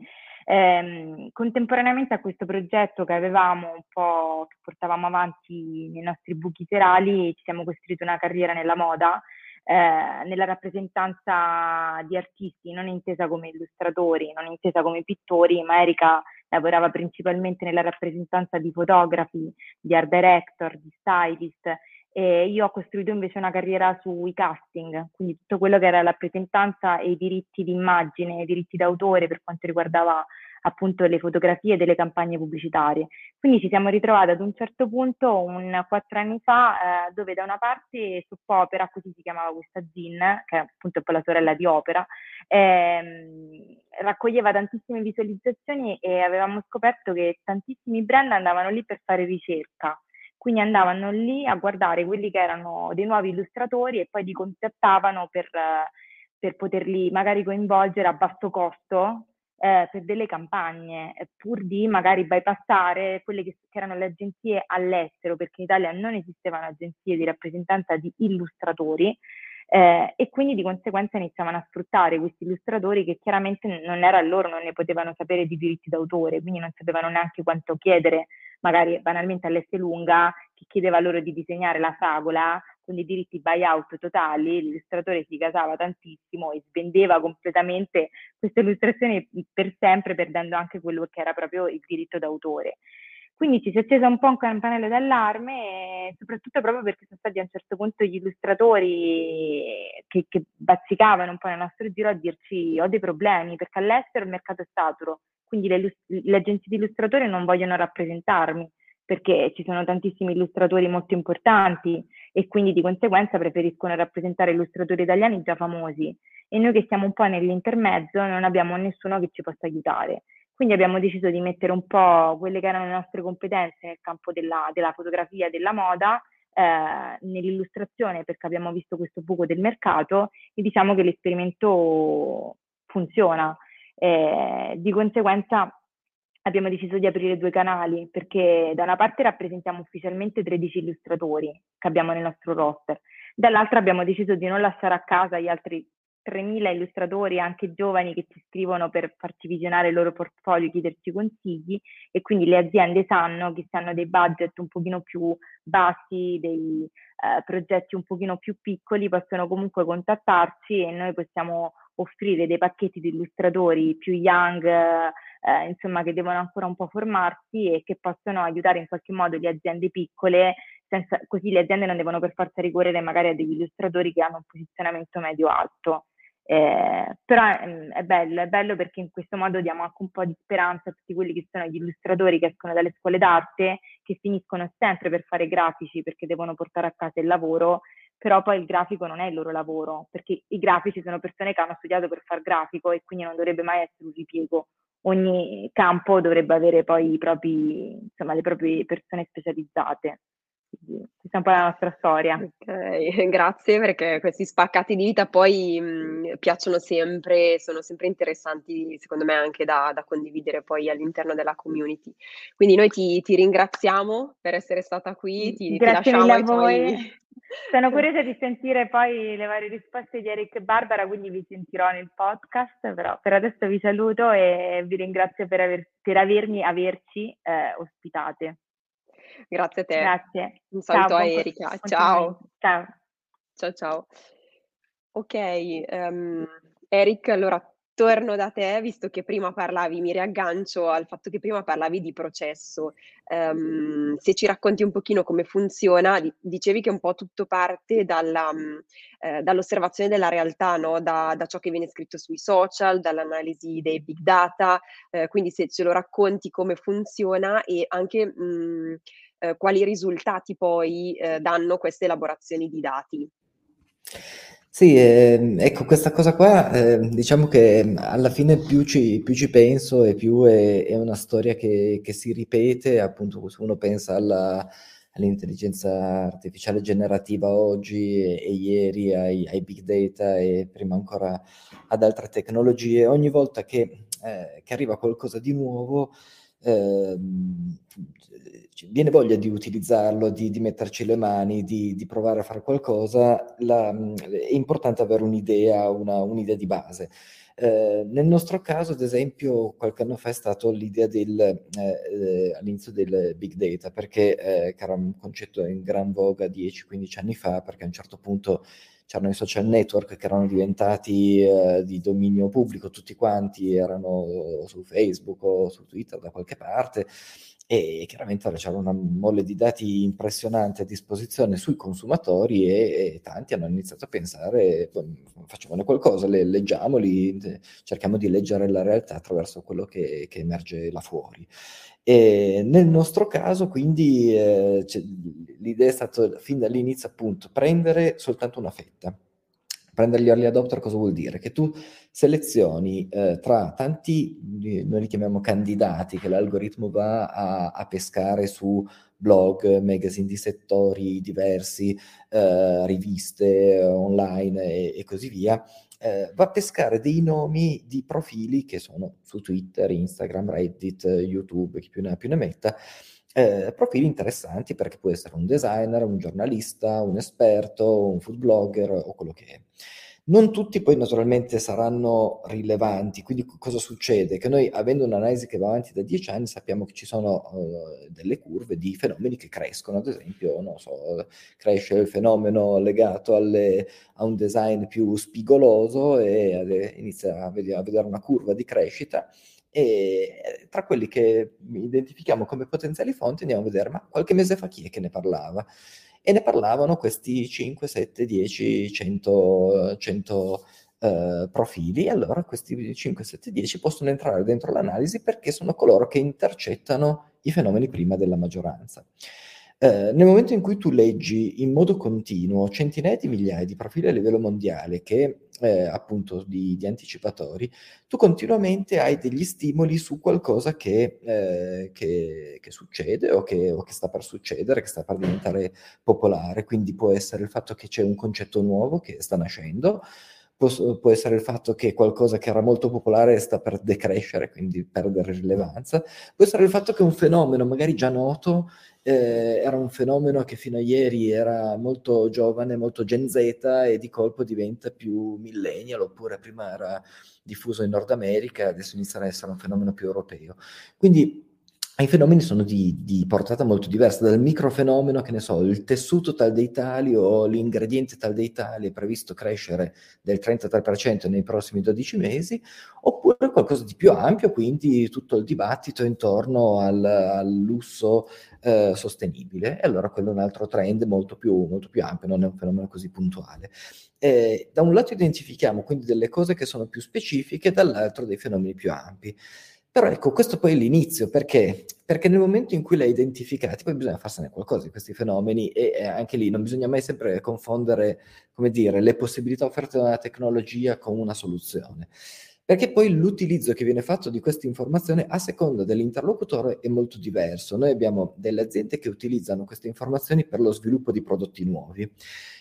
Eh, contemporaneamente a questo progetto che avevamo un po', che portavamo avanti nei nostri buchi serali, ci siamo costruiti una carriera nella moda, eh, nella rappresentanza di artisti, non intesa come illustratori, non intesa come pittori, ma Erika lavorava principalmente nella rappresentanza di fotografi, di art director, di stylist e io ho costruito invece una carriera sui casting, quindi tutto quello che era rappresentanza e i diritti d'immagine, i diritti d'autore per quanto riguardava appunto le fotografie delle campagne pubblicitarie. Quindi ci siamo ritrovati ad un certo punto, un quattro anni fa, eh, dove da una parte Soppopera, così si chiamava questa ZIN, che è appunto poi la sorella di Opera, ehm, raccoglieva tantissime visualizzazioni e avevamo scoperto che tantissimi brand andavano lì per fare ricerca. Quindi andavano lì a guardare quelli che erano dei nuovi illustratori e poi li contattavano per, per poterli magari coinvolgere a basso costo eh, per delle campagne, eh, pur di magari bypassare quelle che, che, erano le agenzie all'estero, perché in Italia non esistevano agenzie di rappresentanza di illustratori. Eh, e quindi di conseguenza iniziavano a sfruttare questi illustratori che chiaramente non era loro, non ne potevano sapere di diritti d'autore, quindi non sapevano neanche quanto chiedere, magari banalmente all'S lunga, che chiedeva loro di disegnare la fragola con i diritti buyout totali, l'illustratore si casava tantissimo e svendeva completamente queste illustrazioni per sempre, perdendo anche quello che era proprio il diritto d'autore. Quindi ci si è accesa un po' un campanello d'allarme, soprattutto proprio perché sono stati a un certo punto gli illustratori che, che bazzicavano un po' nel nostro giro a dirci ho dei problemi, perché all'estero il mercato è saturo, quindi le, le agenzie di illustratori non vogliono rappresentarmi perché ci sono tantissimi illustratori molto importanti e quindi di conseguenza preferiscono rappresentare illustratori italiani già famosi e noi che siamo un po' nell'intermezzo non abbiamo nessuno che ci possa aiutare. Quindi abbiamo deciso di mettere un po' quelle che erano le nostre competenze nel campo della, della fotografia e della moda eh, nell'illustrazione perché abbiamo visto questo buco del mercato e diciamo che l'esperimento funziona. Eh, di conseguenza abbiamo deciso di aprire due canali perché da una parte rappresentiamo ufficialmente 13 illustratori che abbiamo nel nostro roster, dall'altra abbiamo deciso di non lasciare a casa gli altri 3.000 illustratori, anche giovani, che ci scrivono per farci visionare il loro portfolio, chiederci consigli e quindi le aziende sanno che se hanno dei budget un pochino più bassi, dei eh, progetti un pochino più piccoli, possono comunque contattarci e noi possiamo offrire dei pacchetti di illustratori più young, eh, insomma, che devono ancora un po' formarsi e che possono aiutare in qualche modo le aziende piccole, senza, così le aziende non devono per forza ricorrere magari a degli illustratori che hanno un posizionamento medio-alto. Eh, però eh, è bello, è bello perché in questo modo diamo anche un po' di speranza a tutti quelli che sono gli illustratori che escono dalle scuole d'arte, che finiscono sempre per fare grafici perché devono portare a casa il lavoro, però poi il grafico non è il loro lavoro, perché i grafici sono persone che hanno studiato per far grafico e quindi non dovrebbe mai essere un ripiego. Ogni campo dovrebbe avere poi propri, insomma, le proprie persone specializzate. Questa è un po' la nostra storia. Ok, (laughs) grazie perché questi spaccati di vita poi mh, piacciono sempre, sono sempre interessanti secondo me anche da, da, condividere poi all'interno della community. Quindi noi ti, ti ringraziamo per essere stata qui, ti, Grazie ti lasciamo ai tuoi (laughs) sono curiosa di sentire poi le varie risposte di Eric e Barbara, quindi vi sentirò nel podcast, però per adesso vi saluto e vi ringrazio per, aver, per avermi, averci eh, ospitate. Grazie a te. Grazie. Un saluto ciao, a Erika. Ciao. Ciao. Ciao ciao. Ok, um, Eric, allora torno da te, visto che prima parlavi, mi riaggancio al fatto che prima parlavi di processo. Um, se ci racconti un pochino come funziona, dicevi che un po' tutto parte dalla, um, eh, dall'osservazione della realtà, no? da, da, ciò che viene scritto sui social, dall'analisi dei big data, eh, quindi se ce lo racconti come funziona e anche mh, mm, eh, quali risultati poi eh, danno queste elaborazioni di dati. Sì, ehm, ecco, questa cosa qua, ehm, diciamo che alla fine più ci, più ci penso e più è, è una storia che, che si ripete, appunto, se uno pensa alla, all'intelligenza artificiale generativa oggi e, e ieri ai, ai, big data e prima ancora ad altre tecnologie, ogni volta che, eh, che arriva qualcosa di nuovo, eh, viene voglia di utilizzarlo, di, di metterci le mani, di, di, provare a fare qualcosa, la, è importante avere un'idea, una, un'idea di base. Eh, nel nostro caso, ad esempio, qualche anno fa è stato l'idea del, eh, eh all'inizio del big data, perché eh, era un concetto in gran voga 10-15 anni fa, perché a un certo punto c'erano i social network che erano diventati eh, di dominio pubblico, tutti quanti erano su Facebook o su Twitter da qualche parte e chiaramente c'era una mole di dati impressionante a disposizione sui consumatori e, e tanti hanno iniziato a pensare facciamone qualcosa, le, leggiamoli, cerchiamo di leggere la realtà attraverso quello che, che emerge là fuori. E nel nostro caso, quindi, eh, l'idea è stata fin dall'inizio appunto prendere soltanto una fetta prendere gli early adopter cosa vuol dire? Che tu selezioni eh, tra tanti, noi li chiamiamo candidati, che l'algoritmo va a, a pescare su blog, magazine di settori diversi, eh, riviste online e, e così via, eh, va a pescare dei nomi di profili che sono su Twitter, Instagram, Reddit, YouTube, chi più ne ha più ne metta, eh, profili interessanti perché può essere un designer, un giornalista, un esperto, un food blogger o quello che è. Non tutti poi naturalmente saranno rilevanti, quindi cosa succede? Che noi avendo un'analisi che va avanti da dieci anni sappiamo che ci sono uh, delle curve di fenomeni che crescono, ad esempio, so, cresce il fenomeno legato alle, a un design più spigoloso e inizia a vedere, a vedere una curva di crescita e tra quelli che identifichiamo come potenziali fonti andiamo a vedere, ma qualche mese fa chi è che ne parlava? E ne parlavano questi 5, 7, 10, 100, 100 eh, profili, allora questi 5, 7, 10 possono entrare dentro l'analisi perché sono coloro che intercettano i fenomeni prima della maggioranza. Eh, nel momento in cui tu leggi in modo continuo centinaia di migliaia di profili a livello mondiale che eh, appunto di, di, anticipatori, tu continuamente hai degli stimoli su qualcosa che, eh, che, che succede o che, o che, sta per succedere, che sta per diventare popolare. Quindi può essere il fatto che c'è un concetto nuovo che sta nascendo, può, può essere il fatto che qualcosa che era molto popolare sta per decrescere, quindi perdere rilevanza, può essere il fatto che un fenomeno magari già noto eh, era un fenomeno che fino a ieri era molto giovane, molto Gen Z e di colpo diventa più millennial, oppure prima era diffuso in Nord America, adesso inizia ad essere un fenomeno più europeo. Quindi i fenomeni sono di, di, portata molto diversa, dal microfenomeno, che ne so, il tessuto tal dei tali o l'ingrediente tal dei tali è previsto crescere del 33% nei prossimi 12 mesi, oppure qualcosa di più ampio, quindi tutto il dibattito intorno al, al lusso eh, sostenibile. E allora quello è un altro trend molto più, molto più ampio, non è un fenomeno così puntuale. Eh, da un lato identifichiamo quindi delle cose che sono più specifiche, dall'altro dei fenomeni più ampi. Però ecco, questo poi è l'inizio, perché? Perché nel momento in cui l'hai identificati, poi bisogna farsene qualcosa di questi fenomeni e, e anche lì non bisogna mai sempre confondere, come dire, le possibilità offerte da una tecnologia con una soluzione. Perché poi l'utilizzo che viene fatto di questa informazione a seconda dell'interlocutore è molto diverso. Noi abbiamo delle aziende che utilizzano queste informazioni per lo sviluppo di prodotti nuovi.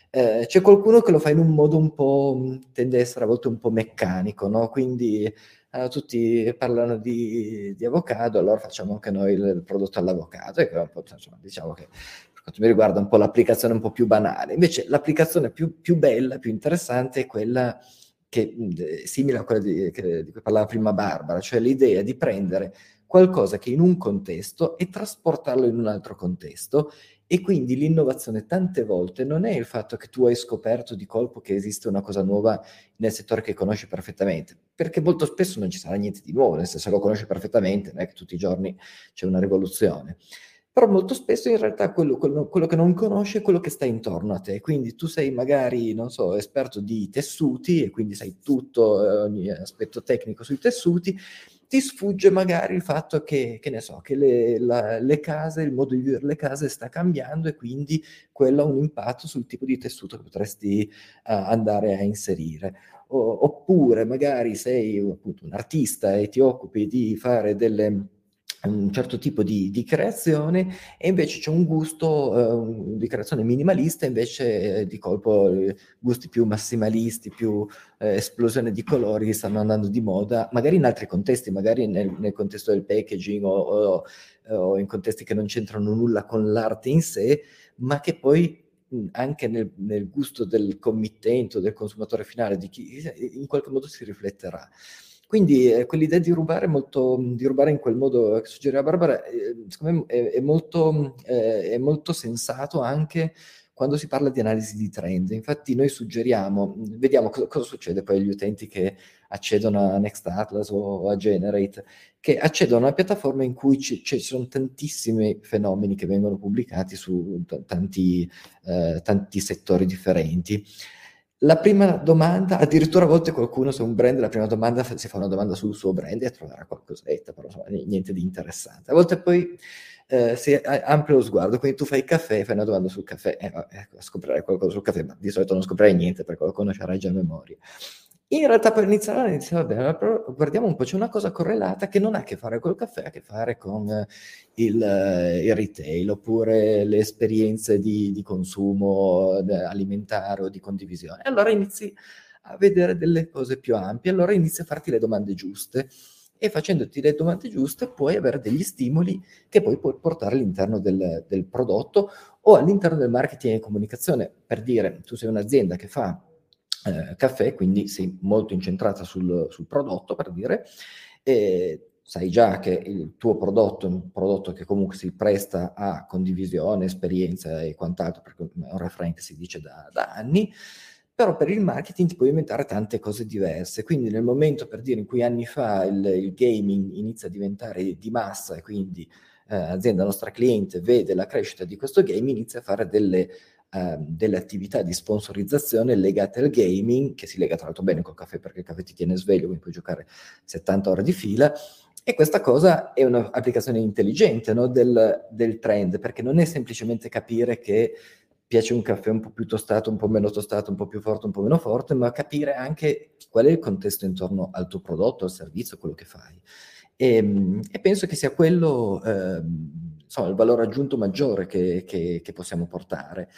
Eh, c'è qualcuno che lo fa in un modo un po', tende a essere a volte un po' meccanico, no? Quindi allora, tutti parlano di, di, avocado, allora facciamo anche noi il, prodotto all'avocado. E insomma, diciamo che per quanto mi riguarda un po' l'applicazione un po' più banale. Invece l'applicazione più, più bella, più interessante è quella che è simile a quella di, che, di cui parlava prima Barbara, cioè l'idea di prendere qualcosa che in un contesto e trasportarlo in un altro contesto e quindi l'innovazione tante volte non è il fatto che tu hai scoperto di colpo che esiste una cosa nuova nel settore che conosci perfettamente, perché molto spesso non ci sarà niente di nuovo, nel senso lo conosci perfettamente, non è che tutti i giorni c'è una rivoluzione. Però molto spesso in realtà quello, quello, quello che non conosci è quello che sta intorno a te. Quindi tu sei magari, non so, esperto di tessuti e quindi sai tutto, eh, ogni aspetto tecnico sui tessuti, ti sfugge magari il fatto che, che ne so, che le, la, le, case, il modo di vivere le case sta cambiando e quindi quello ha un impatto sul tipo di tessuto che potresti uh, andare a inserire. O, oppure magari sei appunto un artista e ti occupi di fare delle un certo tipo di, di, creazione e invece c'è un gusto eh, di creazione minimalista, invece eh, di colpo eh, gusti più massimalisti, più eh, esplosione di colori stanno andando di moda, magari in altri contesti, magari nel, nel contesto del packaging o, o, o, in contesti che non c'entrano nulla con l'arte in sé, ma che poi anche nel, nel gusto del committente del consumatore finale, di chi in qualche modo si rifletterà. Quindi eh, quell'idea di rubare, molto, di rubare in quel modo che suggeriva Barbara, eh, secondo me è, è, molto, eh, è molto sensato anche quando si parla di analisi di trend. Infatti noi suggeriamo, vediamo cosa, cosa, succede poi agli utenti che accedono a Next Atlas o a Generate, che accedono a una piattaforma in cui ci, ci sono tantissimi fenomeni che vengono pubblicati su t- tanti, eh, tanti settori differenti. La prima domanda, addirittura a volte qualcuno su un brand, la prima domanda si fa una domanda sul suo brand e troverà qualcosetta, però insomma, niente di interessante. A volte poi eh, si amplia lo sguardo, quindi tu fai il caffè, fai una domanda sul caffè, eh, ecco, scoprirai qualcosa sul caffè, ma di solito non scoprirai niente perché lo conoscerai già memoria. In realtà per iniziare, bene, però guardiamo un po', c'è una cosa correlata che non ha a che fare col caffè, ha a che fare con eh, il, eh, il retail oppure le esperienze di, di consumo eh, alimentare o di condivisione. Allora inizi a vedere delle cose più ampie, allora inizi a farti le domande giuste e facendoti le domande giuste puoi avere degli stimoli che poi puoi portare all'interno del, del prodotto o all'interno del marketing e comunicazione. Per dire, tu sei un'azienda che fa eh, caffè, quindi sei molto incentrata sul, sul prodotto, per dire, e sai già che il tuo prodotto è un prodotto che comunque si presta a condivisione, esperienza e quant'altro, perché è un refrain che si dice da, da anni, però per il marketing ti puoi inventare tante cose diverse. Quindi nel momento, per dire, in cui anni fa il, il gaming inizia a diventare di massa e quindi eh, azienda nostra cliente vede la crescita di questo game, inizia a fare delle Ehm, delle attività di sponsorizzazione legate al gaming, che si lega tra l'altro bene col caffè perché il caffè ti tiene sveglio, quindi puoi giocare 70 ore di fila. E questa cosa è un'applicazione intelligente no? del, del trend, perché non è semplicemente capire che piace un caffè un po' più tostato, un po' meno tostato, un po' più forte, un po' meno forte, ma capire anche qual è il contesto intorno al tuo prodotto, al servizio, quello che fai. E, ehm, e penso che sia quello eh, insomma, il valore aggiunto maggiore che, che, che possiamo portare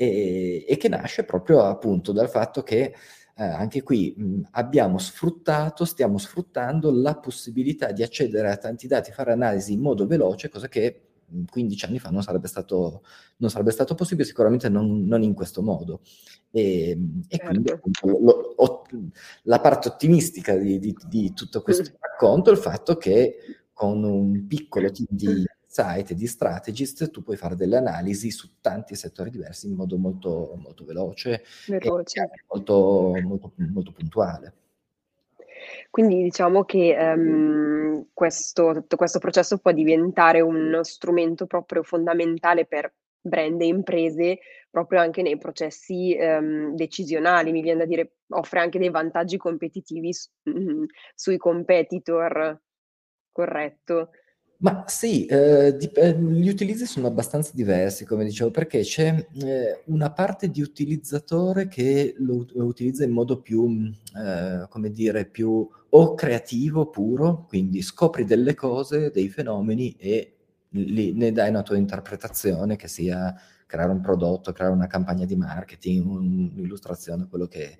e, e, che nasce proprio appunto dal fatto che eh, anche qui mh, abbiamo sfruttato, stiamo sfruttando la possibilità di accedere a tanti dati, fare analisi in modo veloce, cosa che 15 anni fa non sarebbe stato, non sarebbe stato possibile, sicuramente non, non, in questo modo. E, e certo. quindi appunto, lo, lo, la parte ottimistica di, di, di tutto questo racconto è il fatto che con un piccolo team di site di strategist tu puoi fare delle analisi su tanti settori diversi in modo molto, molto veloce, veloce. e molto, molto, molto puntuale. Quindi diciamo che um, questo, tutto questo processo può diventare uno strumento proprio fondamentale per brand e imprese proprio anche nei processi um, decisionali, mi viene da dire, offre anche dei vantaggi competitivi su, mm, sui competitor corretto? Ma sì, eh, dip- eh, gli utilizzi sono abbastanza diversi, come dicevo, perché c'è eh, una parte di utilizzatore che lo, lo utilizza in modo più, eh, come dire, più o creativo puro, quindi scopri delle cose, dei fenomeni e li- ne dai una tua interpretazione, che sia creare un prodotto, creare una campagna di marketing, un'illustrazione, quello che è.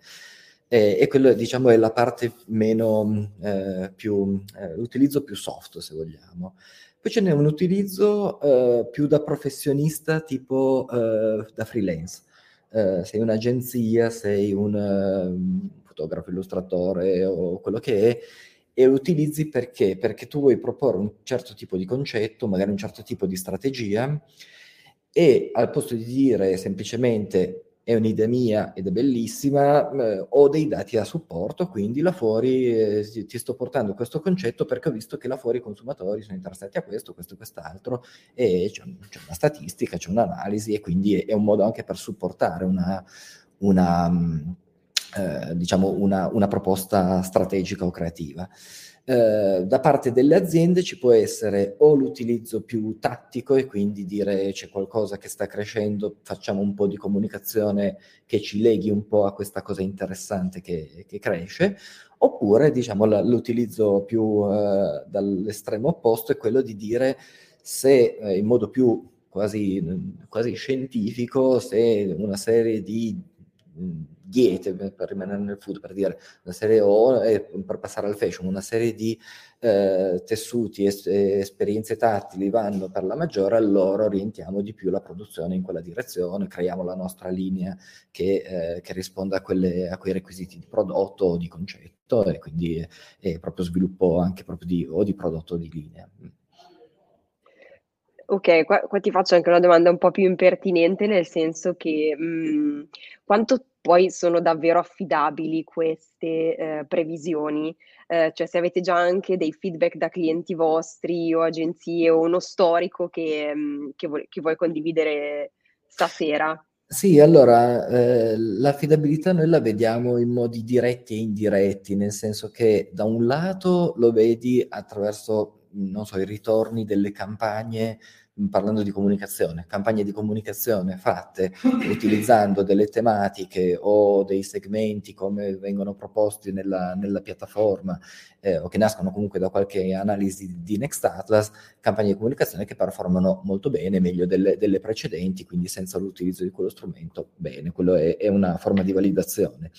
E, e quello, diciamo, è la parte meno, eh, più, eh, l'utilizzo più soft, se vogliamo. Poi ce n'è un utilizzo eh, più da professionista, tipo eh, da freelance. Eh, sei un'agenzia, sei un uh, fotografo, illustratore o quello che è, e lo utilizzi perché? Perché tu vuoi proporre un certo tipo di concetto, magari un certo tipo di strategia, e al posto di dire semplicemente è un'idea mia ed è bellissima, eh, ho dei dati a supporto, quindi là fuori eh, ti sto portando questo concetto perché ho visto che là fuori i consumatori sono interessati a questo, questo e quest'altro, e c'è, c'è una statistica, c'è un'analisi e quindi è, è, un modo anche per supportare una, una, eh, diciamo una, una proposta strategica o creativa. Eh, da parte delle aziende ci può essere o l'utilizzo più tattico e quindi dire c'è qualcosa che sta crescendo, facciamo un po' di comunicazione che ci leghi un po' a questa cosa interessante che, che cresce, oppure diciamo l'utilizzo più eh, dall'estremo opposto è quello di dire se eh, in modo più quasi, quasi scientifico, se una serie di diete, per rimanere nel food, per dire una serie o eh, per passare al fashion, una serie di eh, tessuti e esperienze tattili vanno per la maggiore, allora orientiamo di più la produzione in quella direzione, creiamo la nostra linea che, eh, che risponda a, quelle, a, quei requisiti di prodotto o di concetto e quindi è, è proprio sviluppo anche proprio di, o di prodotto o di linea. Ok, qua, qua, ti faccio anche una domanda un po' più impertinente, nel senso che mh, mm, quanto poi sono davvero affidabili queste eh, previsioni? Eh, cioè se avete già anche dei feedback da clienti vostri o agenzie o uno storico che, mm, che, vuoi, che vuoi condividere stasera? Sì, allora eh, l'affidabilità noi la vediamo in modi diretti e indiretti, nel senso che da un lato lo vedi attraverso, non so, i ritorni delle campagne parlando di comunicazione, campagne di comunicazione fatte (laughs) utilizzando delle tematiche o dei segmenti come vengono proposti nella, nella piattaforma eh, o che nascono comunque da qualche analisi di Next Atlas, campagne di comunicazione che performano molto bene, meglio delle, delle precedenti, quindi senza l'utilizzo di quello strumento, bene, quello è, è una forma di validazione.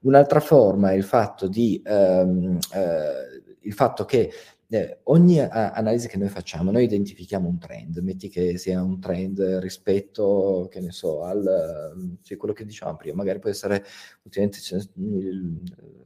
Un'altra forma è il fatto, di, ehm, eh, il fatto che eh, ogni a- analisi che noi facciamo, noi identifichiamo un trend, metti che sia un trend rispetto, che ne so, al, cioè quello che dicevamo prima, magari può essere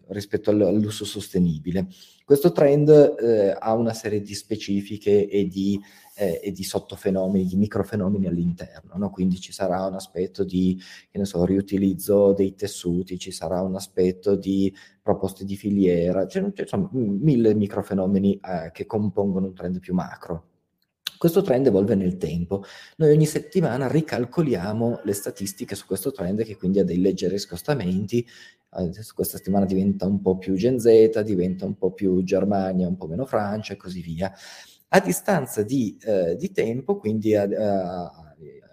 rispetto al, all'uso sostenibile. Questo trend eh, ha una serie di specifiche e di eh, e di sottofenomeni, di microfenomeni all'interno. No? Quindi ci sarà un aspetto di so, riutilizzo dei tessuti, ci sarà un aspetto di proposte di filiera, cioè, insomma mille microfenomeni eh, che compongono un trend più macro. Questo trend evolve nel tempo. Noi ogni settimana ricalcoliamo le statistiche su questo trend che quindi ha dei leggeri scostamenti. Questa settimana diventa un po' più Gen Z, diventa un po' più Germania, un po' meno Francia e così via. A distanza di, eh, di tempo, quindi a, a,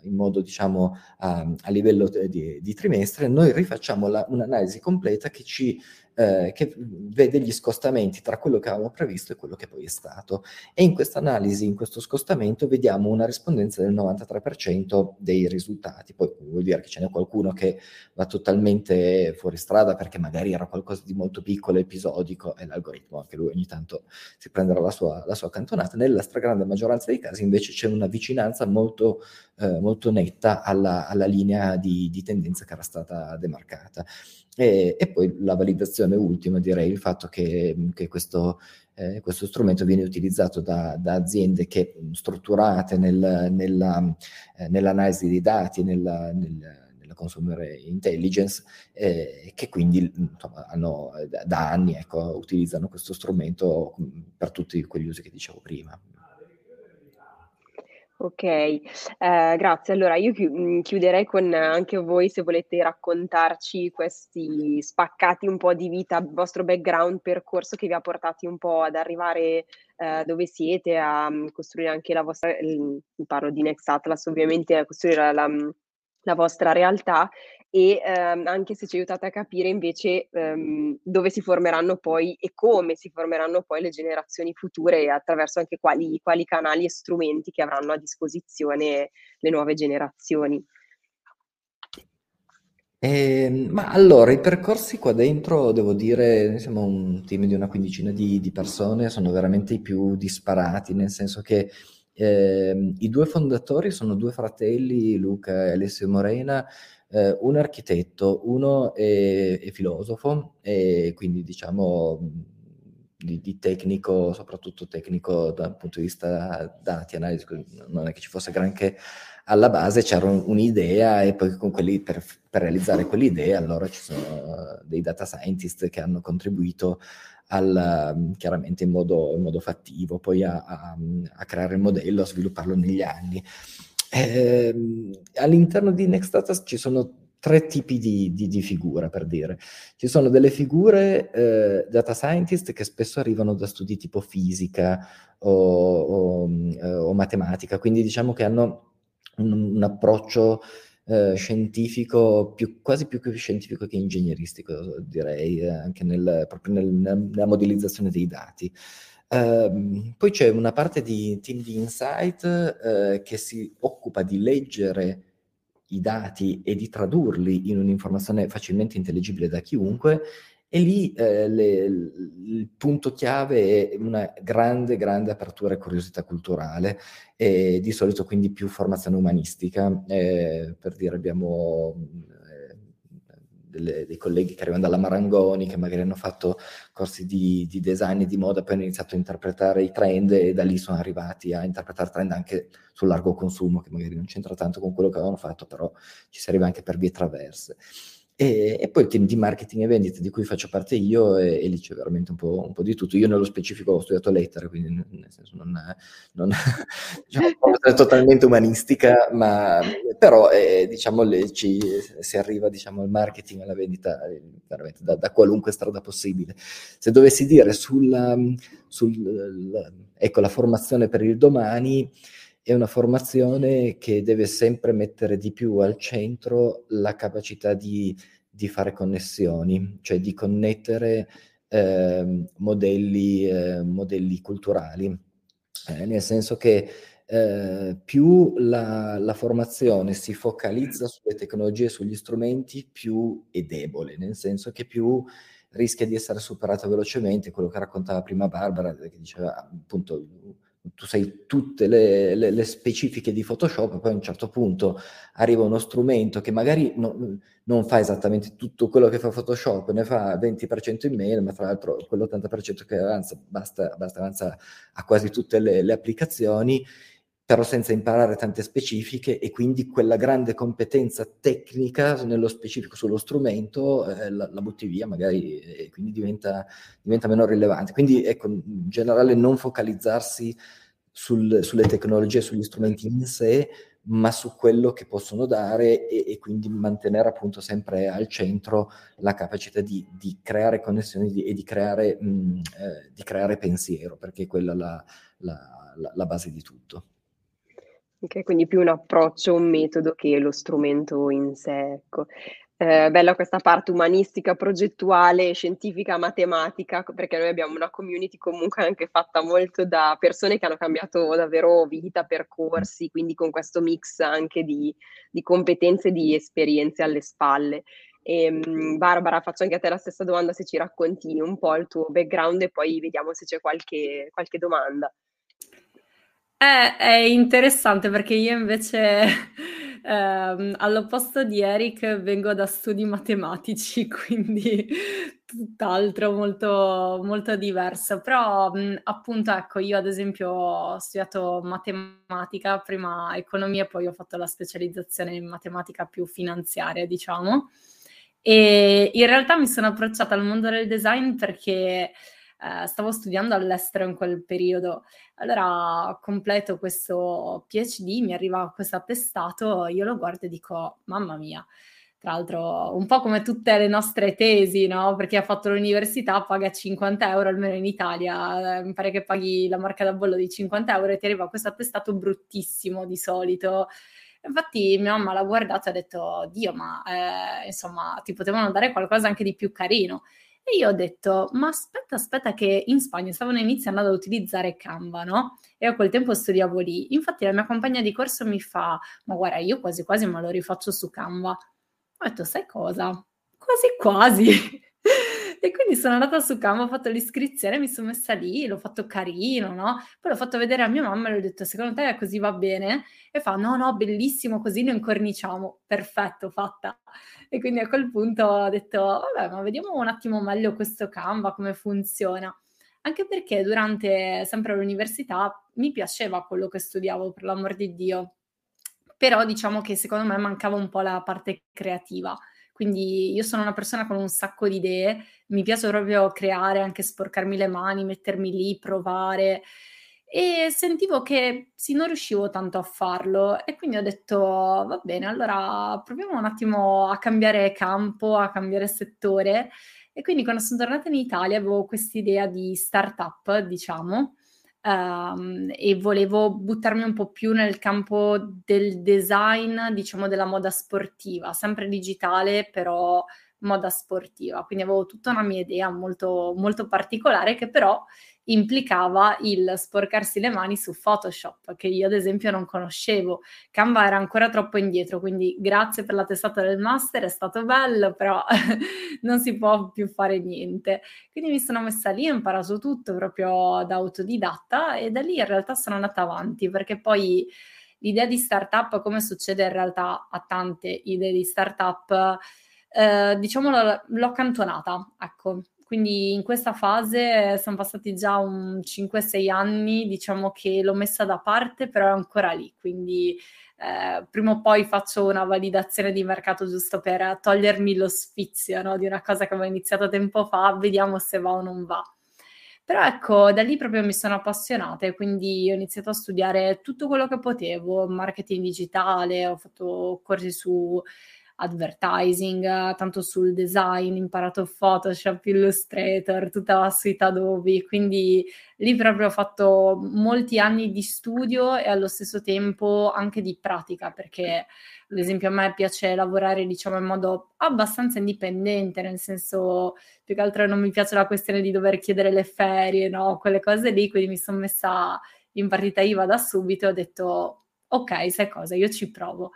in modo diciamo a, a livello di, di, trimestre, noi rifacciamo la, un'analisi completa che ci eh, che vede gli scostamenti tra quello che avevamo previsto e quello che poi è stato. E in questa analisi, in questo scostamento, vediamo una rispondenza del 93% dei risultati. Poi vuol dire che ce n'è qualcuno che va totalmente fuori strada perché magari era qualcosa di molto piccolo, episodico, e l'algoritmo anche lui ogni tanto si prenderà la sua, la sua cantonata. Nella stragrande maggioranza dei casi invece c'è una vicinanza molto, eh, molto netta alla, alla linea di, di tendenza che era stata demarcata. E, e, poi la validazione ultima, direi, il fatto che, che questo, eh, questo, strumento viene utilizzato da, da aziende che strutturate nel, nella, eh, nell'analisi dei dati, nella, nel, consumer intelligence, eh, che quindi insomma, hanno, da, da anni ecco, utilizzano questo strumento per tutti quegli usi che dicevo prima. Ok, eh, grazie. Allora io mm, chiuderei con anche voi se volete raccontarci questi spaccati un po' di vita, il vostro background, percorso che vi ha portati un po' ad arrivare eh, dove siete a um, costruire anche la vostra, il, parlo di Next Atlas ovviamente, a costruire la, la vostra realtà e ehm, anche se ci aiutate a capire invece ehm, dove si formeranno poi e come si formeranno poi le generazioni future e attraverso anche quali, quali canali e strumenti che avranno a disposizione le nuove generazioni. Eh, ma allora, i percorsi qua dentro, devo dire, siamo un team di una quindicina di, di persone, sono veramente i più disparati, nel senso che eh, i due fondatori sono due fratelli, Luca e Alessio Morena, eh, un architetto, uno è, è, filosofo e quindi diciamo di, di, tecnico, soprattutto tecnico dal punto di vista dati, analisi, non è che ci fosse granché alla base, c'era un, un'idea e poi quelli, per, per realizzare quell'idea allora ci sono dei data scientist che hanno contribuito al, chiaramente in modo, in modo fattivo, poi a, a, a, creare il modello, a svilupparlo negli anni. Eh, all'interno di Nextdata ci sono tre tipi di, di, di, figura, per dire. Ci sono delle figure eh, data scientist che spesso arrivano da studi tipo fisica o, o, eh, o matematica, quindi diciamo che hanno un, un approccio eh, scientifico, più, quasi più che scientifico che ingegneristico, direi, eh, anche nel, proprio nel, nella modellizzazione dei dati. Uh, poi c'è una parte di team di insight uh, che si occupa di leggere i dati e di tradurli in un'informazione facilmente intelligibile da chiunque e lì eh, le, il punto chiave è una grande, grande apertura e curiosità culturale e di solito quindi più formazione umanistica. Eh, per dire abbiamo delle, dei colleghi che arrivano dalla Marangoni che magari hanno fatto corsi di, di, design e di moda, poi hanno iniziato a interpretare i trend e da lì sono arrivati a interpretare trend anche sul largo consumo che magari non c'entra tanto con quello che avevano fatto, però ci si arriva anche per vie traverse. E, e, poi il team di marketing e vendita di cui faccio parte io e, e lì c'è veramente un po', un po', di tutto. Io nello specifico ho studiato lettere, quindi nel senso non, non (laughs) diciamo, è (laughs) totalmente umanistica, ma però eh, diciamo le, ci, si arriva diciamo, al marketing, alla vendita eh, veramente da, da, qualunque strada possibile. Se dovessi dire sulla, sul, ecco, la formazione per il domani, è una formazione che deve sempre mettere di più al centro la capacità di, di fare connessioni, cioè di connettere eh, modelli, eh, modelli, culturali, eh, nel senso che eh, più la, la, formazione si focalizza sulle tecnologie e sugli strumenti, più è debole, nel senso che più rischia di essere superata velocemente, quello che raccontava prima Barbara, che diceva appunto tu sai tutte le, le, le, specifiche di Photoshop, poi a un certo punto arriva uno strumento che magari no, non fa esattamente tutto quello che fa Photoshop, ne fa 20% in meno, ma tra l'altro quell'80% che avanza basta, basta avanza a quasi tutte le, le applicazioni, però senza imparare tante specifiche e quindi quella grande competenza tecnica nello specifico sullo strumento eh, la, la, butti via magari e quindi diventa, diventa, meno rilevante. Quindi ecco, in generale non focalizzarsi sul, sulle tecnologie, sugli strumenti in sé, ma su quello che possono dare e, e quindi mantenere appunto sempre al centro la capacità di, di creare connessioni di, e di creare, mh, eh, di creare pensiero, perché è quella la, la, la, la base di tutto. Ok, quindi più un approccio, un metodo che lo strumento in sé, ecco. Eh, bella questa parte umanistica, progettuale, scientifica, matematica, perché noi abbiamo una community comunque anche fatta molto da persone che hanno cambiato davvero vita, percorsi, quindi con questo mix anche di, di competenze e di esperienze alle spalle. Ehm, Barbara, faccio anche a te la stessa domanda se ci racconti un po' il tuo background e poi vediamo se c'è qualche, qualche domanda. È, è interessante perché io invece, (laughs) ehm, all'opposto di Eric, vengo da studi matematici, (laughs) quindi tutt'altro, molto, molto diverso. Però, appunto, ecco, io ad esempio ho studiato matematica, prima economia, poi ho fatto la specializzazione in matematica più finanziaria, diciamo. E in realtà mi sono approcciata al mondo del design perché eh, stavo studiando all'estero in quel periodo. Allora completo questo PhD, mi arriva questo attestato, io lo guardo e dico, mamma mia, tra l'altro un po' come tutte le nostre tesi, no? Perché ha fatto l'università paga 50 euro, almeno in Italia, eh, mi pare che paghi la marca da bollo di 50 euro e ti arriva questo attestato bruttissimo di solito. Infatti mia mamma l'ha guardato e ha detto, Dio, ma eh, insomma ti potevano dare qualcosa anche di più carino. E io ho detto, ma aspetta, aspetta che in Spagna stavano iniziando ad utilizzare Canva, no? E a quel tempo studiavo lì. Infatti la mia compagna di corso mi fa, ma guarda, io quasi quasi me lo rifaccio su Canva. Ho detto, sai cosa? Quasi quasi. E quindi sono andata su Canva, ho fatto l'iscrizione, mi sono messa lì, l'ho fatto carino, no? Poi l'ho fatto vedere a mia mamma e le ho detto, secondo te così va bene? E fa, no, no, bellissimo, così lo incorniciamo. Perfetto, fatta. E quindi a quel punto ho detto, vabbè, ma vediamo un attimo meglio questo Canva, come funziona. Anche perché durante sempre l'università mi piaceva quello che studiavo, per l'amor di Dio però diciamo che secondo me mancava un po' la parte creativa. Quindi io sono una persona con un sacco di idee, mi piace proprio creare, anche sporcarmi le mani, mettermi lì, provare. E sentivo che sì, non riuscivo tanto a farlo e quindi ho detto va bene, allora proviamo un attimo a cambiare campo, a cambiare settore. E quindi quando sono tornata in Italia avevo questa idea di startup, diciamo, Um, e volevo buttarmi un po' più nel campo del design, diciamo della moda sportiva, sempre digitale, però moda sportiva. Quindi avevo tutta una mia idea molto, molto particolare che però implicava il sporcarsi le mani su Photoshop, che io ad esempio non conoscevo. Canva era ancora troppo indietro, quindi grazie per la testata del master, è stato bello, però (laughs) non si può più fare niente. Quindi mi sono messa lì, ho imparato tutto proprio da autodidatta e da lì in realtà sono andata avanti, perché poi l'idea di startup, come succede in realtà a tante idee di startup, eh, diciamo l'ho accantonata, ecco, quindi in questa fase sono passati già un 5-6 anni, diciamo che l'ho messa da parte, però è ancora lì, quindi eh, prima o poi faccio una validazione di mercato giusto per togliermi lo sfizio no? di una cosa che avevo iniziato tempo fa, vediamo se va o non va. Però ecco, da lì proprio mi sono appassionata e quindi ho iniziato a studiare tutto quello che potevo, marketing digitale, ho fatto corsi su advertising, tanto sul design, imparato Photoshop, Illustrator, tutta la suite Adobe, quindi lì proprio ho fatto molti anni di studio e allo stesso tempo anche di pratica, perché ad esempio a me piace lavorare diciamo in modo abbastanza indipendente, nel senso più che altro non mi piace la questione di dover chiedere le ferie, no, quelle cose lì, quindi mi sono messa in partita IVA da subito e ho detto ok, sai cosa, io ci provo.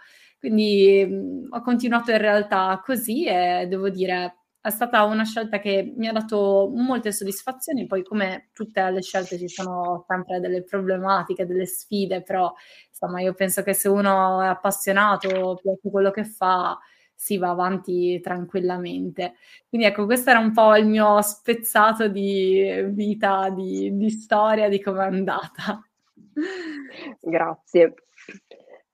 Quindi mh, mhmm, ho continuato in realtà così e devo dire è stata una scelta che mi ha dato molte soddisfazioni, poi come tutte le scelte ci sono sempre delle problematiche, delle sfide, però insomma io penso che se uno è appassionato, piace quello che fa, si va avanti tranquillamente. Quindi ecco, questo era un po' il mio spezzato di vita, di, di storia, di come è andata. Grazie.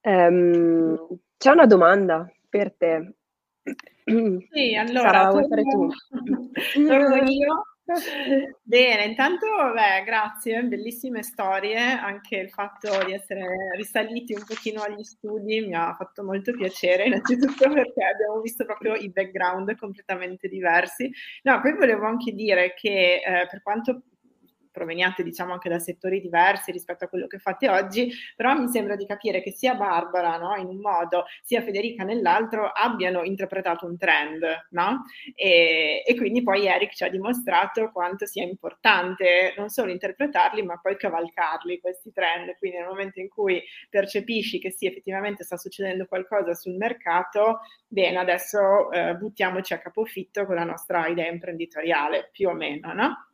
Um, c'è una domanda per te. Sì, allora, Sara, vuoi fare tu? (laughs) Torno io. Bene, intanto beh, grazie, bellissime storie, anche il fatto di essere risaliti un pochino agli studi mi ha fatto molto piacere, innanzitutto perché abbiamo visto proprio i background completamente diversi. No, poi volevo anche dire che eh, per quanto proveniate diciamo anche da settori diversi rispetto a quello che fate oggi, però mi sembra di capire che sia Barbara no, in un modo, sia Federica nell'altro abbiano interpretato un trend, no? E, e quindi poi Eric ci ha dimostrato quanto sia importante non solo interpretarli, ma poi cavalcarli questi trend. Quindi nel momento in cui percepisci che sì, effettivamente sta succedendo qualcosa sul mercato, bene, adesso eh, buttiamoci a capofitto con la nostra idea imprenditoriale, più o meno, no?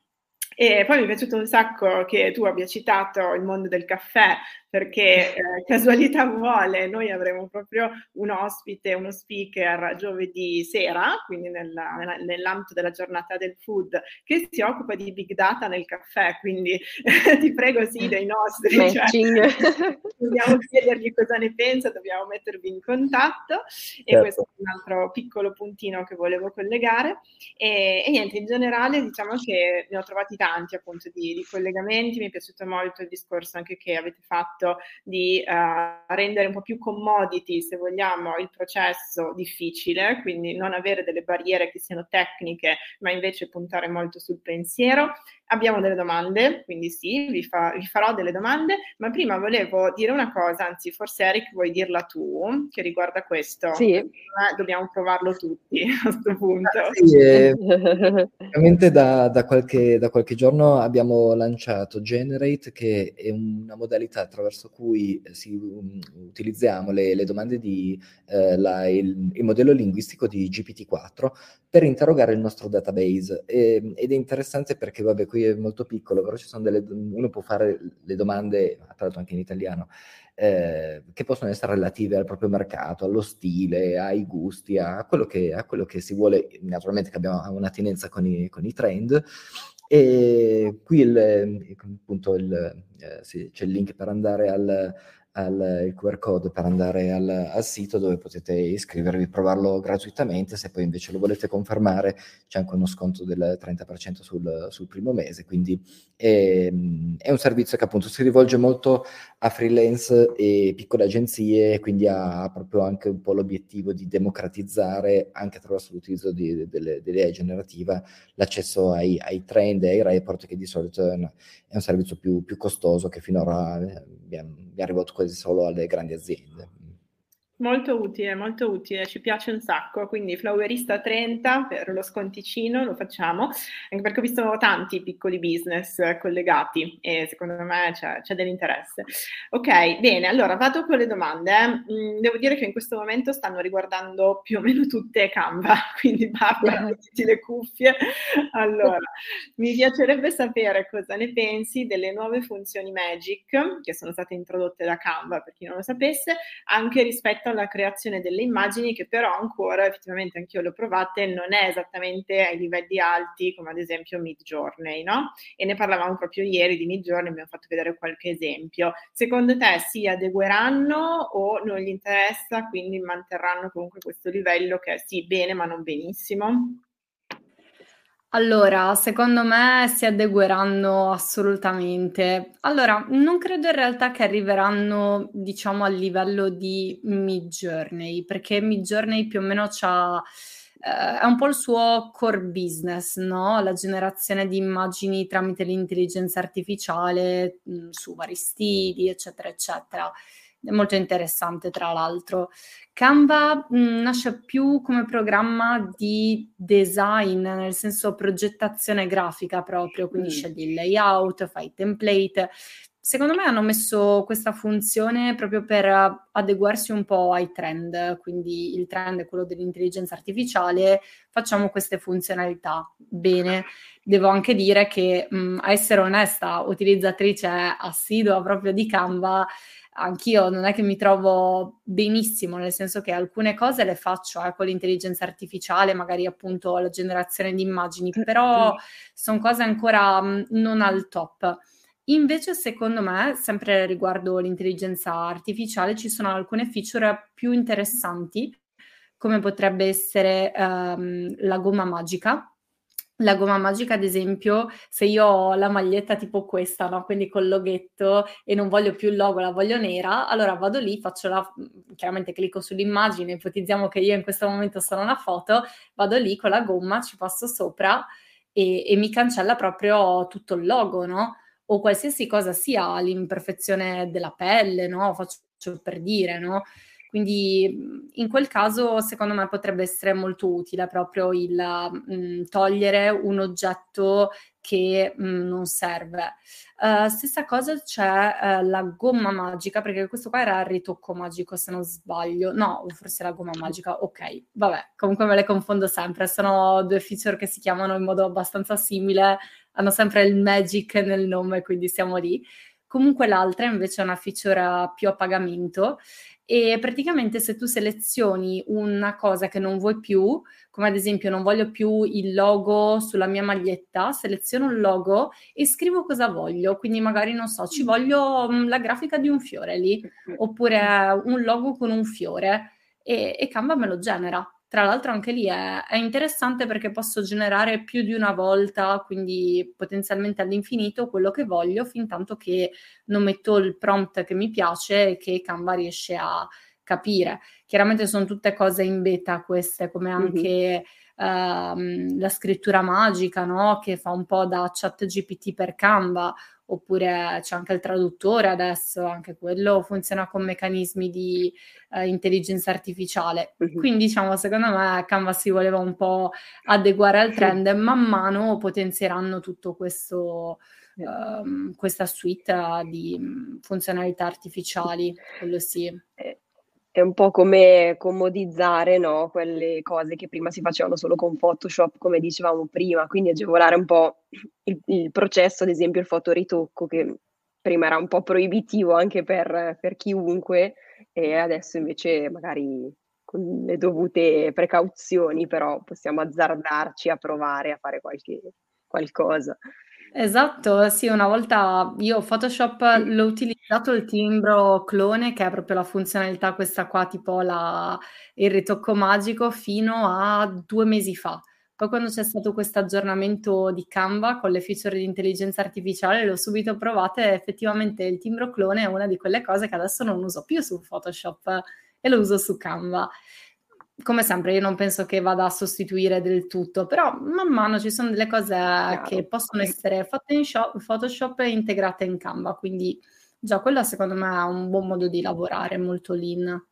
E poi mi è piaciuto un sacco che tu abbia citato il mondo del caffè, perché eh, casualità vuole, noi avremo proprio un ospite, uno speaker giovedì sera, quindi nella, nell'ambito della giornata del food, che si occupa di big data nel caffè, quindi (laughs) ti prego sì dei nostri, cioè, (laughs) dobbiamo chiedergli cosa ne pensa, dobbiamo mettervi in contatto. E certo. questo è un altro piccolo puntino che volevo collegare. E, e, niente, in generale diciamo che ne ho trovati tanti appunto di, di collegamenti, mi è piaciuto molto il discorso anche che avete fatto cercato di uh, rendere un po' più commodity, se vogliamo, il processo difficile, quindi non avere delle barriere che siano tecniche, ma invece puntare molto sul pensiero. Abbiamo delle domande, quindi sì, vi, fa, vi, farò delle domande, ma prima volevo dire una cosa, anzi forse Eric vuoi dirla tu, che riguarda questo. Sì. Eh, dobbiamo provarlo tutti (laughs) a questo punto. Ah, sì, eh, (laughs) ovviamente da, da, qualche, da, qualche, giorno abbiamo lanciato Generate, che è una modalità attraverso cui si, um, utilizziamo le, le, domande di eh, la, il, il, modello linguistico di GPT-4 per interrogare il nostro database. E, ed è interessante perché, vabbè, qui è molto piccolo, però ci sono delle, uno può fare le domande, tra l'altro anche in italiano, eh, che possono essere relative al proprio mercato, allo stile, ai gusti, a quello che, a quello che si vuole, naturalmente che abbiamo un'attinenza con i, con i trend. E qui il, appunto il, eh, sì, c'è il link per andare al, al, il QR code per andare al, al, sito dove potete iscrivervi, provarlo gratuitamente, se poi invece lo volete confermare c'è anche uno sconto del 30% sul, sul primo mese, quindi è, è, un servizio che appunto si rivolge molto a freelance e piccole agenzie, quindi ha proprio anche un po' l'obiettivo di democratizzare anche attraverso l'utilizzo dell'AI generativa l'accesso ai, ai, trend e ai report che di solito è, una, è un servizio più, più, costoso che finora abbiamo, abbiamo arrivato quasi solo alle grandi aziende. Molto utile, molto utile, ci piace un sacco, quindi Flowerista 30 per lo sconticino lo facciamo, anche perché ho visto tanti piccoli business collegati e secondo me c'è, c'è dell'interesse. Ok, bene, allora vado con le domande. Mm, devo dire che in questo momento stanno riguardando più o meno tutte Canva, (laughs) quindi Barbara, mettiti le cuffie. Allora, (laughs) mi piacerebbe sapere cosa ne pensi delle nuove funzioni Magic che sono state introdotte da Canva, per chi non lo sapesse, anche rispetto rispetto alla creazione delle immagini che però ancora effettivamente anch'io le ho provate non è esattamente ai livelli alti come ad esempio Mid Journey, no? E ne parlavamo proprio ieri di Mid Journey, abbiamo fatto vedere qualche esempio. Secondo te si adegueranno o non gli interessa, quindi manterranno comunque questo livello che è sì bene ma non benissimo? Allora, secondo me si adegueranno assolutamente. Allora, non credo in realtà che arriveranno, diciamo, al livello di Midjourney, perché Midjourney più o meno c'ha, eh, è un po' il suo core business, no? La generazione di immagini tramite l'intelligenza artificiale mh, mm, su vari stili, eccetera, eccetera molto interessante tra l'altro. Canva mh, mm, nasce più come programma di design, nel senso progettazione grafica proprio, quindi mm. scegli il layout, fai i template. Secondo me hanno messo questa funzione proprio per adeguarsi un po' ai trend, quindi il trend è quello dell'intelligenza artificiale, facciamo queste funzionalità. Bene, devo anche dire che mh, mm, a essere onesta, utilizzatrice assidua proprio di Canva, anch'io non è che mi trovo benissimo, nel senso che alcune cose le faccio eh, con l'intelligenza artificiale, magari appunto la generazione di immagini, mm, però sono cose ancora mh, non al top. Invece, secondo me, sempre riguardo l'intelligenza artificiale, ci sono alcune feature più interessanti, come potrebbe essere um, la gomma magica, la gomma magica, ad esempio, se io ho la maglietta tipo questa, no? Quindi col loghetto e non voglio più il logo, la voglio nera, allora vado lì, faccio la, chiaramente clicco sull'immagine, ipotizziamo che io in questo momento sono una foto, vado lì con la gomma, ci passo sopra e, e mi cancella proprio tutto il logo, no? O qualsiasi cosa sia, l'imperfezione della pelle, no? Faccio per dire, no? Quindi mhmm, in quel caso secondo me potrebbe essere molto utile proprio il mh, mhmm, togliere un oggetto che mh, mhmm, non serve. Uh, stessa cosa c'è uh, la gomma magica, perché questo qua era il ritocco magico se non sbaglio. No, forse la gomma magica, ok. Vabbè, comunque me le confondo sempre. Sono due feature che si chiamano in modo abbastanza simile, hanno sempre il magic nel nome, quindi siamo lì. Comunque l'altra invece è una feature più a pagamento e praticamente se tu selezioni una cosa che non vuoi più, come ad esempio non voglio più il logo sulla mia maglietta, seleziono il logo e scrivo cosa voglio, quindi magari non so, ci voglio mm, la grafica di un fiore lì, oppure un logo con un fiore e, e Canva me lo genera Tra l'altro anche lì è, è, interessante perché posso generare più di una volta, quindi potenzialmente all'infinito, quello che voglio, fin tanto che non metto il prompt che mi piace e che Canva riesce a capire. Chiaramente sono tutte cose in beta queste, come anche mm-hmm. uh, la scrittura magica, no? che fa un po' da chat GPT per Canva, oppure c'è anche il traduttore adesso, anche quello funziona con meccanismi di uh, intelligenza artificiale. Quindi diciamo, secondo me Canva si voleva un po' adeguare al trend e man mano potenzieranno tutto questo, uh, questa suite di funzionalità artificiali, quello sì. È un po' come commodizzare, no, quelle cose che prima si facevano solo con Photoshop, come dicevamo prima, quindi agevolare un po' il, il processo, ad esempio il fotoritocco, che prima era un po' proibitivo anche per, per chiunque, e adesso invece magari con le dovute precauzioni, però possiamo azzardarci a provare a fare qualche, qualcosa. Esatto, sì, una volta io Photoshop l'ho utilizzato il timbro clone, che è proprio la funzionalità questa qua, tipo la, il ritocco magico, fino a due mesi fa. Poi quando c'è stato questo aggiornamento di Canva con le feature di intelligenza artificiale, l'ho subito provato e effettivamente il timbro clone è una di quelle cose che adesso non uso più su Photoshop e lo uso su Canva come sempre, io non penso che vada a sostituire del tutto, però man mano ci sono delle cose Chiaro. che possono essere fatte in shop, Photoshop e integrate in Canva, quindi già quello secondo me è un buon modo di lavorare, molto lean.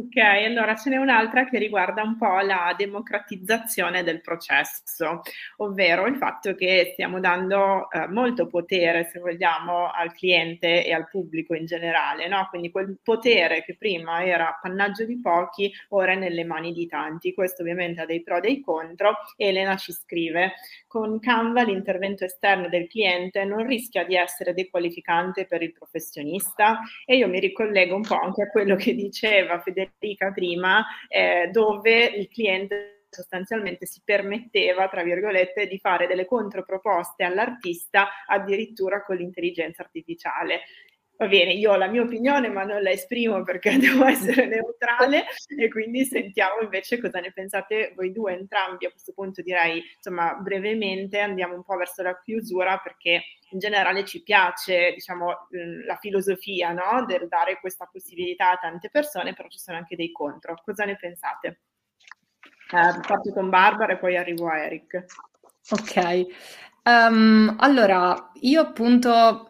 Ok, allora ce n'è un'altra che riguarda un po' la democratizzazione del processo, ovvero il fatto che stiamo dando eh, molto potere, se vogliamo, al cliente e al pubblico in generale, no? Quindi quel potere che prima era appannaggio di pochi, ora è nelle mani di tanti. Questo ovviamente ha dei pro e dei contro. Elena ci scrive, con Canva l'intervento esterno del cliente non rischia di essere dequalificante per il professionista e io mi ricollego un po' anche a quello che diceva Federico Federica prima, eh, dove il cliente sostanzialmente si permetteva, tra virgolette, di fare delle controproposte all'artista addirittura con l'intelligenza artificiale. Va bene, io ho la mia opinione, ma non la esprimo perché (laughs) devo essere neutrale e quindi sentiamo invece cosa ne pensate voi due entrambi. A questo punto direi, insomma, brevemente andiamo un po' verso la chiusura perché in generale ci piace, diciamo, la filosofia, no? Del dare questa possibilità a tante persone, però ci sono anche dei contro. Cosa ne pensate? Eh, parto con Barbara e poi arrivo a Eric. Ok, um, allora io appunto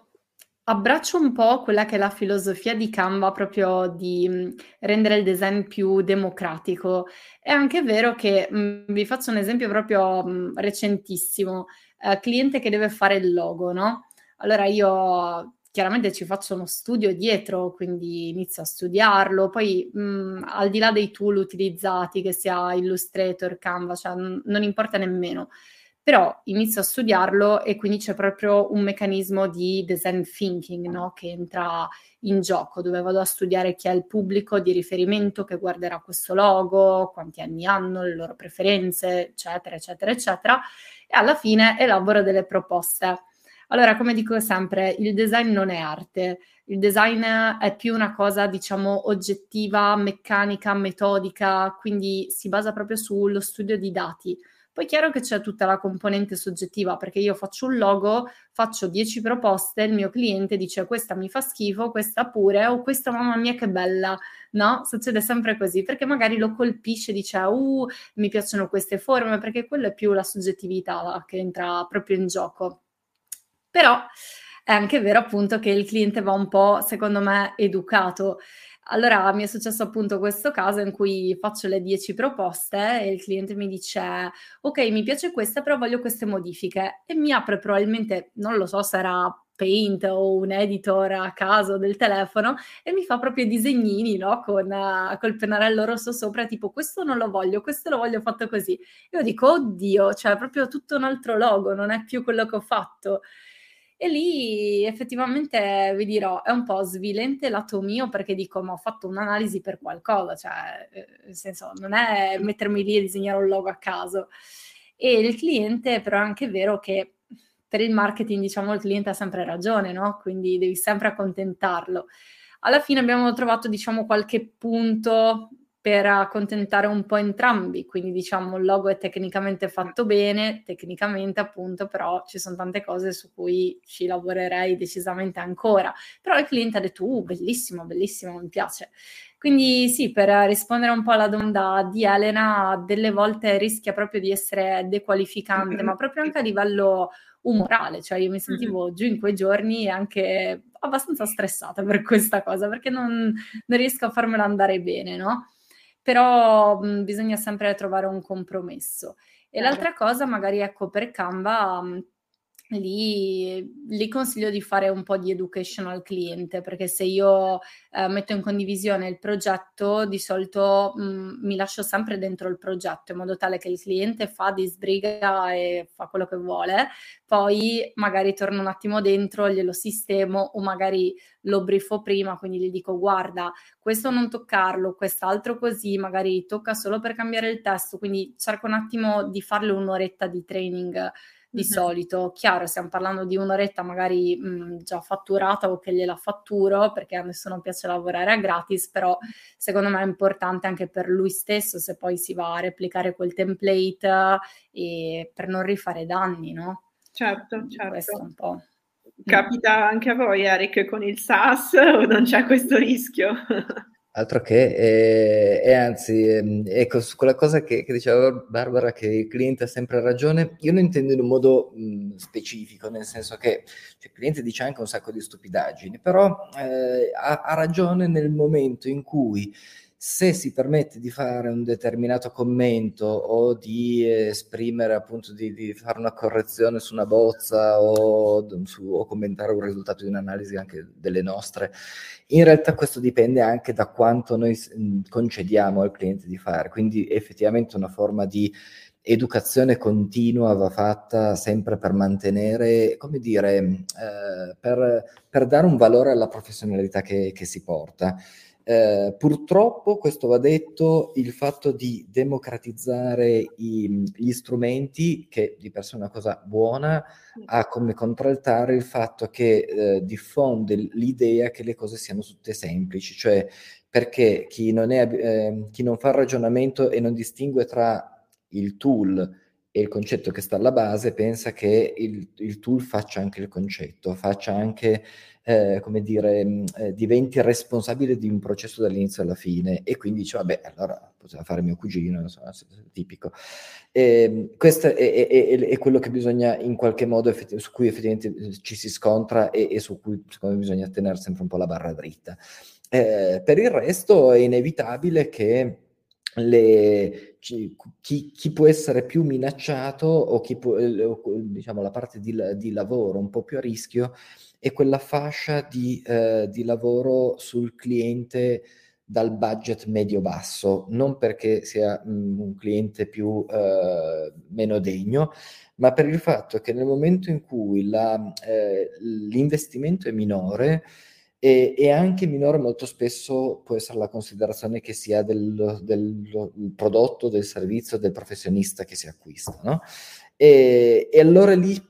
Abbraccio un po' quella che è la filosofia di Canva, proprio di mh, rendere il design più democratico. È anche vero che mh, vi faccio un esempio proprio mh, recentissimo, eh, cliente che deve fare il logo, no? Allora io chiaramente ci faccio uno studio dietro, quindi inizio a studiarlo, poi al di là dei tool utilizzati, che sia Illustrator, Canva, cioè non importa nemmeno però inizio a studiarlo e quindi c'è proprio un meccanismo di design thinking no? che entra in gioco, dove vado a studiare chi è il pubblico di riferimento che guarderà questo logo, quanti anni hanno, le loro preferenze, eccetera, eccetera, eccetera, e alla fine elaboro delle proposte. Allora, come dico sempre, il design non è arte, il design è più una cosa, diciamo, oggettiva, meccanica, metodica, quindi si basa proprio sullo studio di dati poi è chiaro che c'è tutta la componente soggettiva, perché io faccio un logo, faccio 10 proposte, il mio cliente dice questa mi fa schifo, questa pure, o questa mamma mia che bella, no? Succede sempre così, perché magari lo colpisce, dice uh, mi piacciono queste forme, perché quello è più la soggettività che entra proprio in gioco. Però è anche vero appunto che il cliente va un po', secondo me, educato allora mi è successo appunto questo caso in cui faccio le 10 proposte e il cliente mi dice ok mi piace questa però voglio queste modifiche e mi apre probabilmente, non lo so era Paint o un editor a caso del telefono e mi fa proprio disegnini no? con uh, col pennarello rosso sopra tipo questo non lo voglio, questo lo voglio fatto così. Io dico oddio, cioè proprio tutto un altro logo, non è più quello che ho fatto. E lì effettivamente vi dirò, è un po' svilente lato mio perché dico, ma ho fatto un'analisi per qualcosa, cioè, eh, nel senso, non è mettermi lì e disegnare un logo a caso. E il cliente, però è anche vero che per il marketing, diciamo, il cliente ha sempre ragione, no? Quindi devi sempre accontentarlo. Alla fine abbiamo trovato, diciamo, qualche punto per accontentare un po' entrambi, quindi diciamo il logo è tecnicamente fatto bene, tecnicamente appunto, però ci sono tante cose su cui ci lavorerei decisamente ancora. Però il cliente ha detto, uh, bellissimo, bellissimo, mi piace. Quindi sì, per rispondere un po' alla domanda di Elena, delle volte rischia proprio di essere dequalificante, ma proprio anche a livello umorale, cioè io mi sentivo giù in quei giorni anche abbastanza stressata per questa cosa, perché non, non riesco a farmela andare bene, no? Però mh, bisogna sempre trovare un compromesso. E l'altra cosa, magari ecco, per Canva, mh, lì, lì, consiglio di fare un po' di education al cliente perché se io eh, metto in condivisione il progetto di solito mh, mm, mi lascio sempre dentro il progetto in modo tale che il cliente fa di sbriga e fa quello che vuole. Poi magari torno un attimo dentro glielo sistemo o magari lo briefo prima quindi gli dico guarda questo non toccarlo quest'altro così magari tocca solo per cambiare il testo quindi cerco un attimo di farle un'oretta di training di mm-hmm. solito. Chiaro, stiamo parlando di un'oretta magari mh, già fatturata o che gliela fatturo perché a nessuno piace lavorare a gratis, però secondo me è importante anche per lui stesso se poi si va a replicare quel template e per non rifare danni, no? Certo, certo. Questo un po'. Capita anche a voi, Eric, con il SaaS o non c'è questo rischio? Altro che, e, e anzi, ehm, ecco, su quella cosa che, che, diceva Barbara, che il cliente ha sempre ragione, io lo intendo in un modo mh, specifico, nel senso che cioè, il cliente dice anche un sacco di stupidaggini, però eh, ha, ha ragione nel momento in cui se si permette di fare un determinato commento o di esprimere appunto di, di fare una correzione su una bozza o, su, o, commentare un risultato di un'analisi anche delle nostre, in realtà questo dipende anche da quanto noi concediamo al cliente di fare, quindi effettivamente una forma di educazione continua va fatta sempre per mantenere, come dire, eh, per, per, dare un valore alla professionalità che, che si porta. Eh, purtroppo, questo va detto, il fatto di democratizzare i, gli strumenti, che di per sé è una cosa buona, ha come contraltare il fatto che eh, diffonde l'idea che le cose siano tutte semplici, cioè perché chi non, è, eh, chi non fa il ragionamento e non distingue tra il tool e il concetto che sta alla base pensa che il, il tool faccia anche il concetto, faccia anche eh, come dire, mm, eh, diventi responsabile di un processo dall'inizio alla fine e quindi dice, vabbè, allora poteva fare mio cugino, insomma, tipico. E, ehm, questo è, è, è, è, quello che bisogna in qualche modo, su cui effettivamente ci si scontra e, e, su cui secondo me bisogna tenere sempre un po' la barra dritta. Eh, per il resto è inevitabile che le, chi, chi, può essere più minacciato o chi può, diciamo, la parte di, di lavoro un po' più a rischio è quella fascia di, eh, di lavoro sul cliente dal budget medio-basso, non perché sia mh, mm, un cliente più eh, meno degno, ma per il fatto che nel momento in cui la, eh, l'investimento è minore e, e, anche minore molto spesso può essere la considerazione che sia del, del, del prodotto, del servizio, del professionista che si acquista. No? E, e allora lì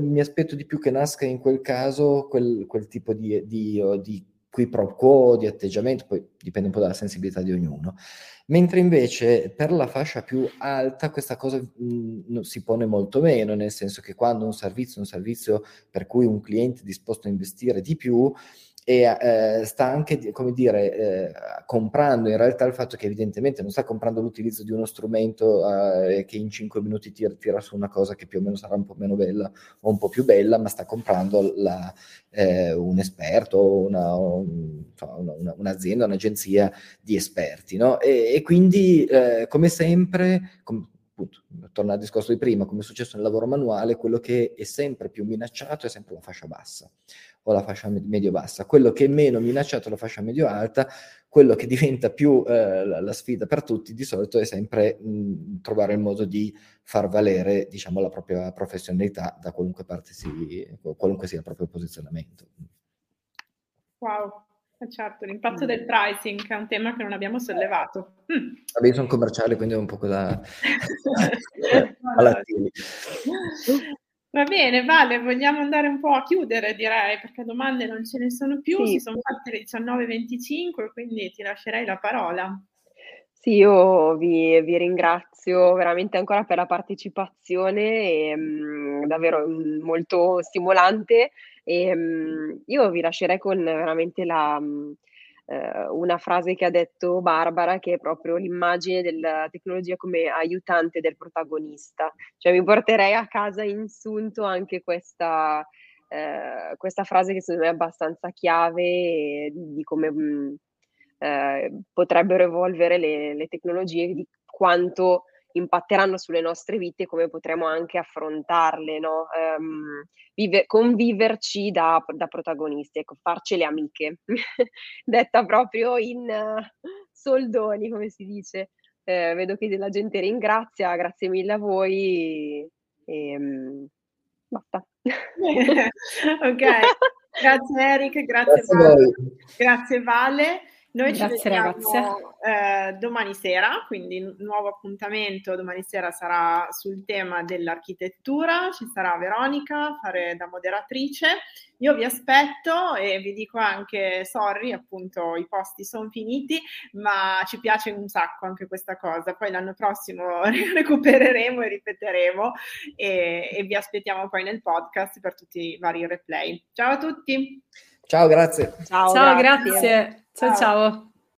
mi aspetto di più che nasca in quel caso quel, quel tipo di, di, di qui pro quo, di atteggiamento, poi dipende un po' dalla sensibilità di ognuno. Mentre invece per la fascia più alta questa cosa mh, si pone molto meno, nel senso che quando un servizio è un servizio per cui un cliente è disposto a investire di più, e eh, sta anche, come dire, eh, comprando in realtà il fatto che evidentemente non sta comprando l'utilizzo di uno strumento eh, che in 5 minuti tira, tira, su una cosa che più o meno sarà un po' meno bella o un po' più bella, ma sta comprando la, eh, un esperto, una, un, una, un'azienda, un'agenzia di esperti. No? E, e quindi, eh, come sempre, com- torna al discorso di prima, come è successo nel lavoro manuale, quello che è sempre più minacciato è sempre la fascia bassa o la fascia medio-bassa. Quello che è meno minacciato è la fascia medio-alta, quello che diventa più eh, la, sfida per tutti di solito è sempre mh, trovare il modo di far valere diciamo, la propria professionalità da qualunque parte si, qualunque sia il proprio posizionamento. Wow, eh, certo, l'impatto del pricing è un tema che non abbiamo sollevato. Mm. Vabbè, io sono commerciale, quindi è un po' da... (laughs) (laughs) Va bene, Vale, vogliamo andare un po' a chiudere, direi, perché domande non ce ne sono più, sì. si sono fatte le 19.25, quindi ti lascerei la parola. Sì, io vi, vi ringrazio veramente ancora per la partecipazione, e, mh, davvero mh, molto stimolante. E, mh, io vi lascerei con veramente la, mh, eh, una frase che ha detto Barbara, che è proprio l'immagine della tecnologia come aiutante del protagonista. Cioè mi porterei a casa insunto anche questa, eh, questa frase che secondo me è abbastanza chiave di, di come mh, eh, potrebbero evolvere le, le tecnologie, di quanto impatteranno sulle nostre vite e come potremo anche affrontarle, no? um, vive, conviverci da, da, protagonisti, ecco, farcele amiche, (laughs) detta proprio in uh, soldoni, come si dice. Eh, vedo che la gente ringrazia, grazie mille a voi e um, basta. (laughs) ok, (laughs) grazie Eric, grazie, grazie Vale. Grazie Vale. Noi Grazie, ci vediamo eh, domani sera, quindi nuovo appuntamento domani sera sarà sul tema dell'architettura, ci sarà Veronica a fare da moderatrice. Io vi aspetto e vi dico anche sorry, appunto i posti sono finiti, ma ci piace un sacco anche questa cosa. Poi l'anno prossimo (laughs) recupereremo e ripeteremo e, e vi aspettiamo poi nel podcast per tutti i vari replay. Ciao a tutti! Ciao, grazie. Ciao, ciao grazie. grazie. Ciao ciao.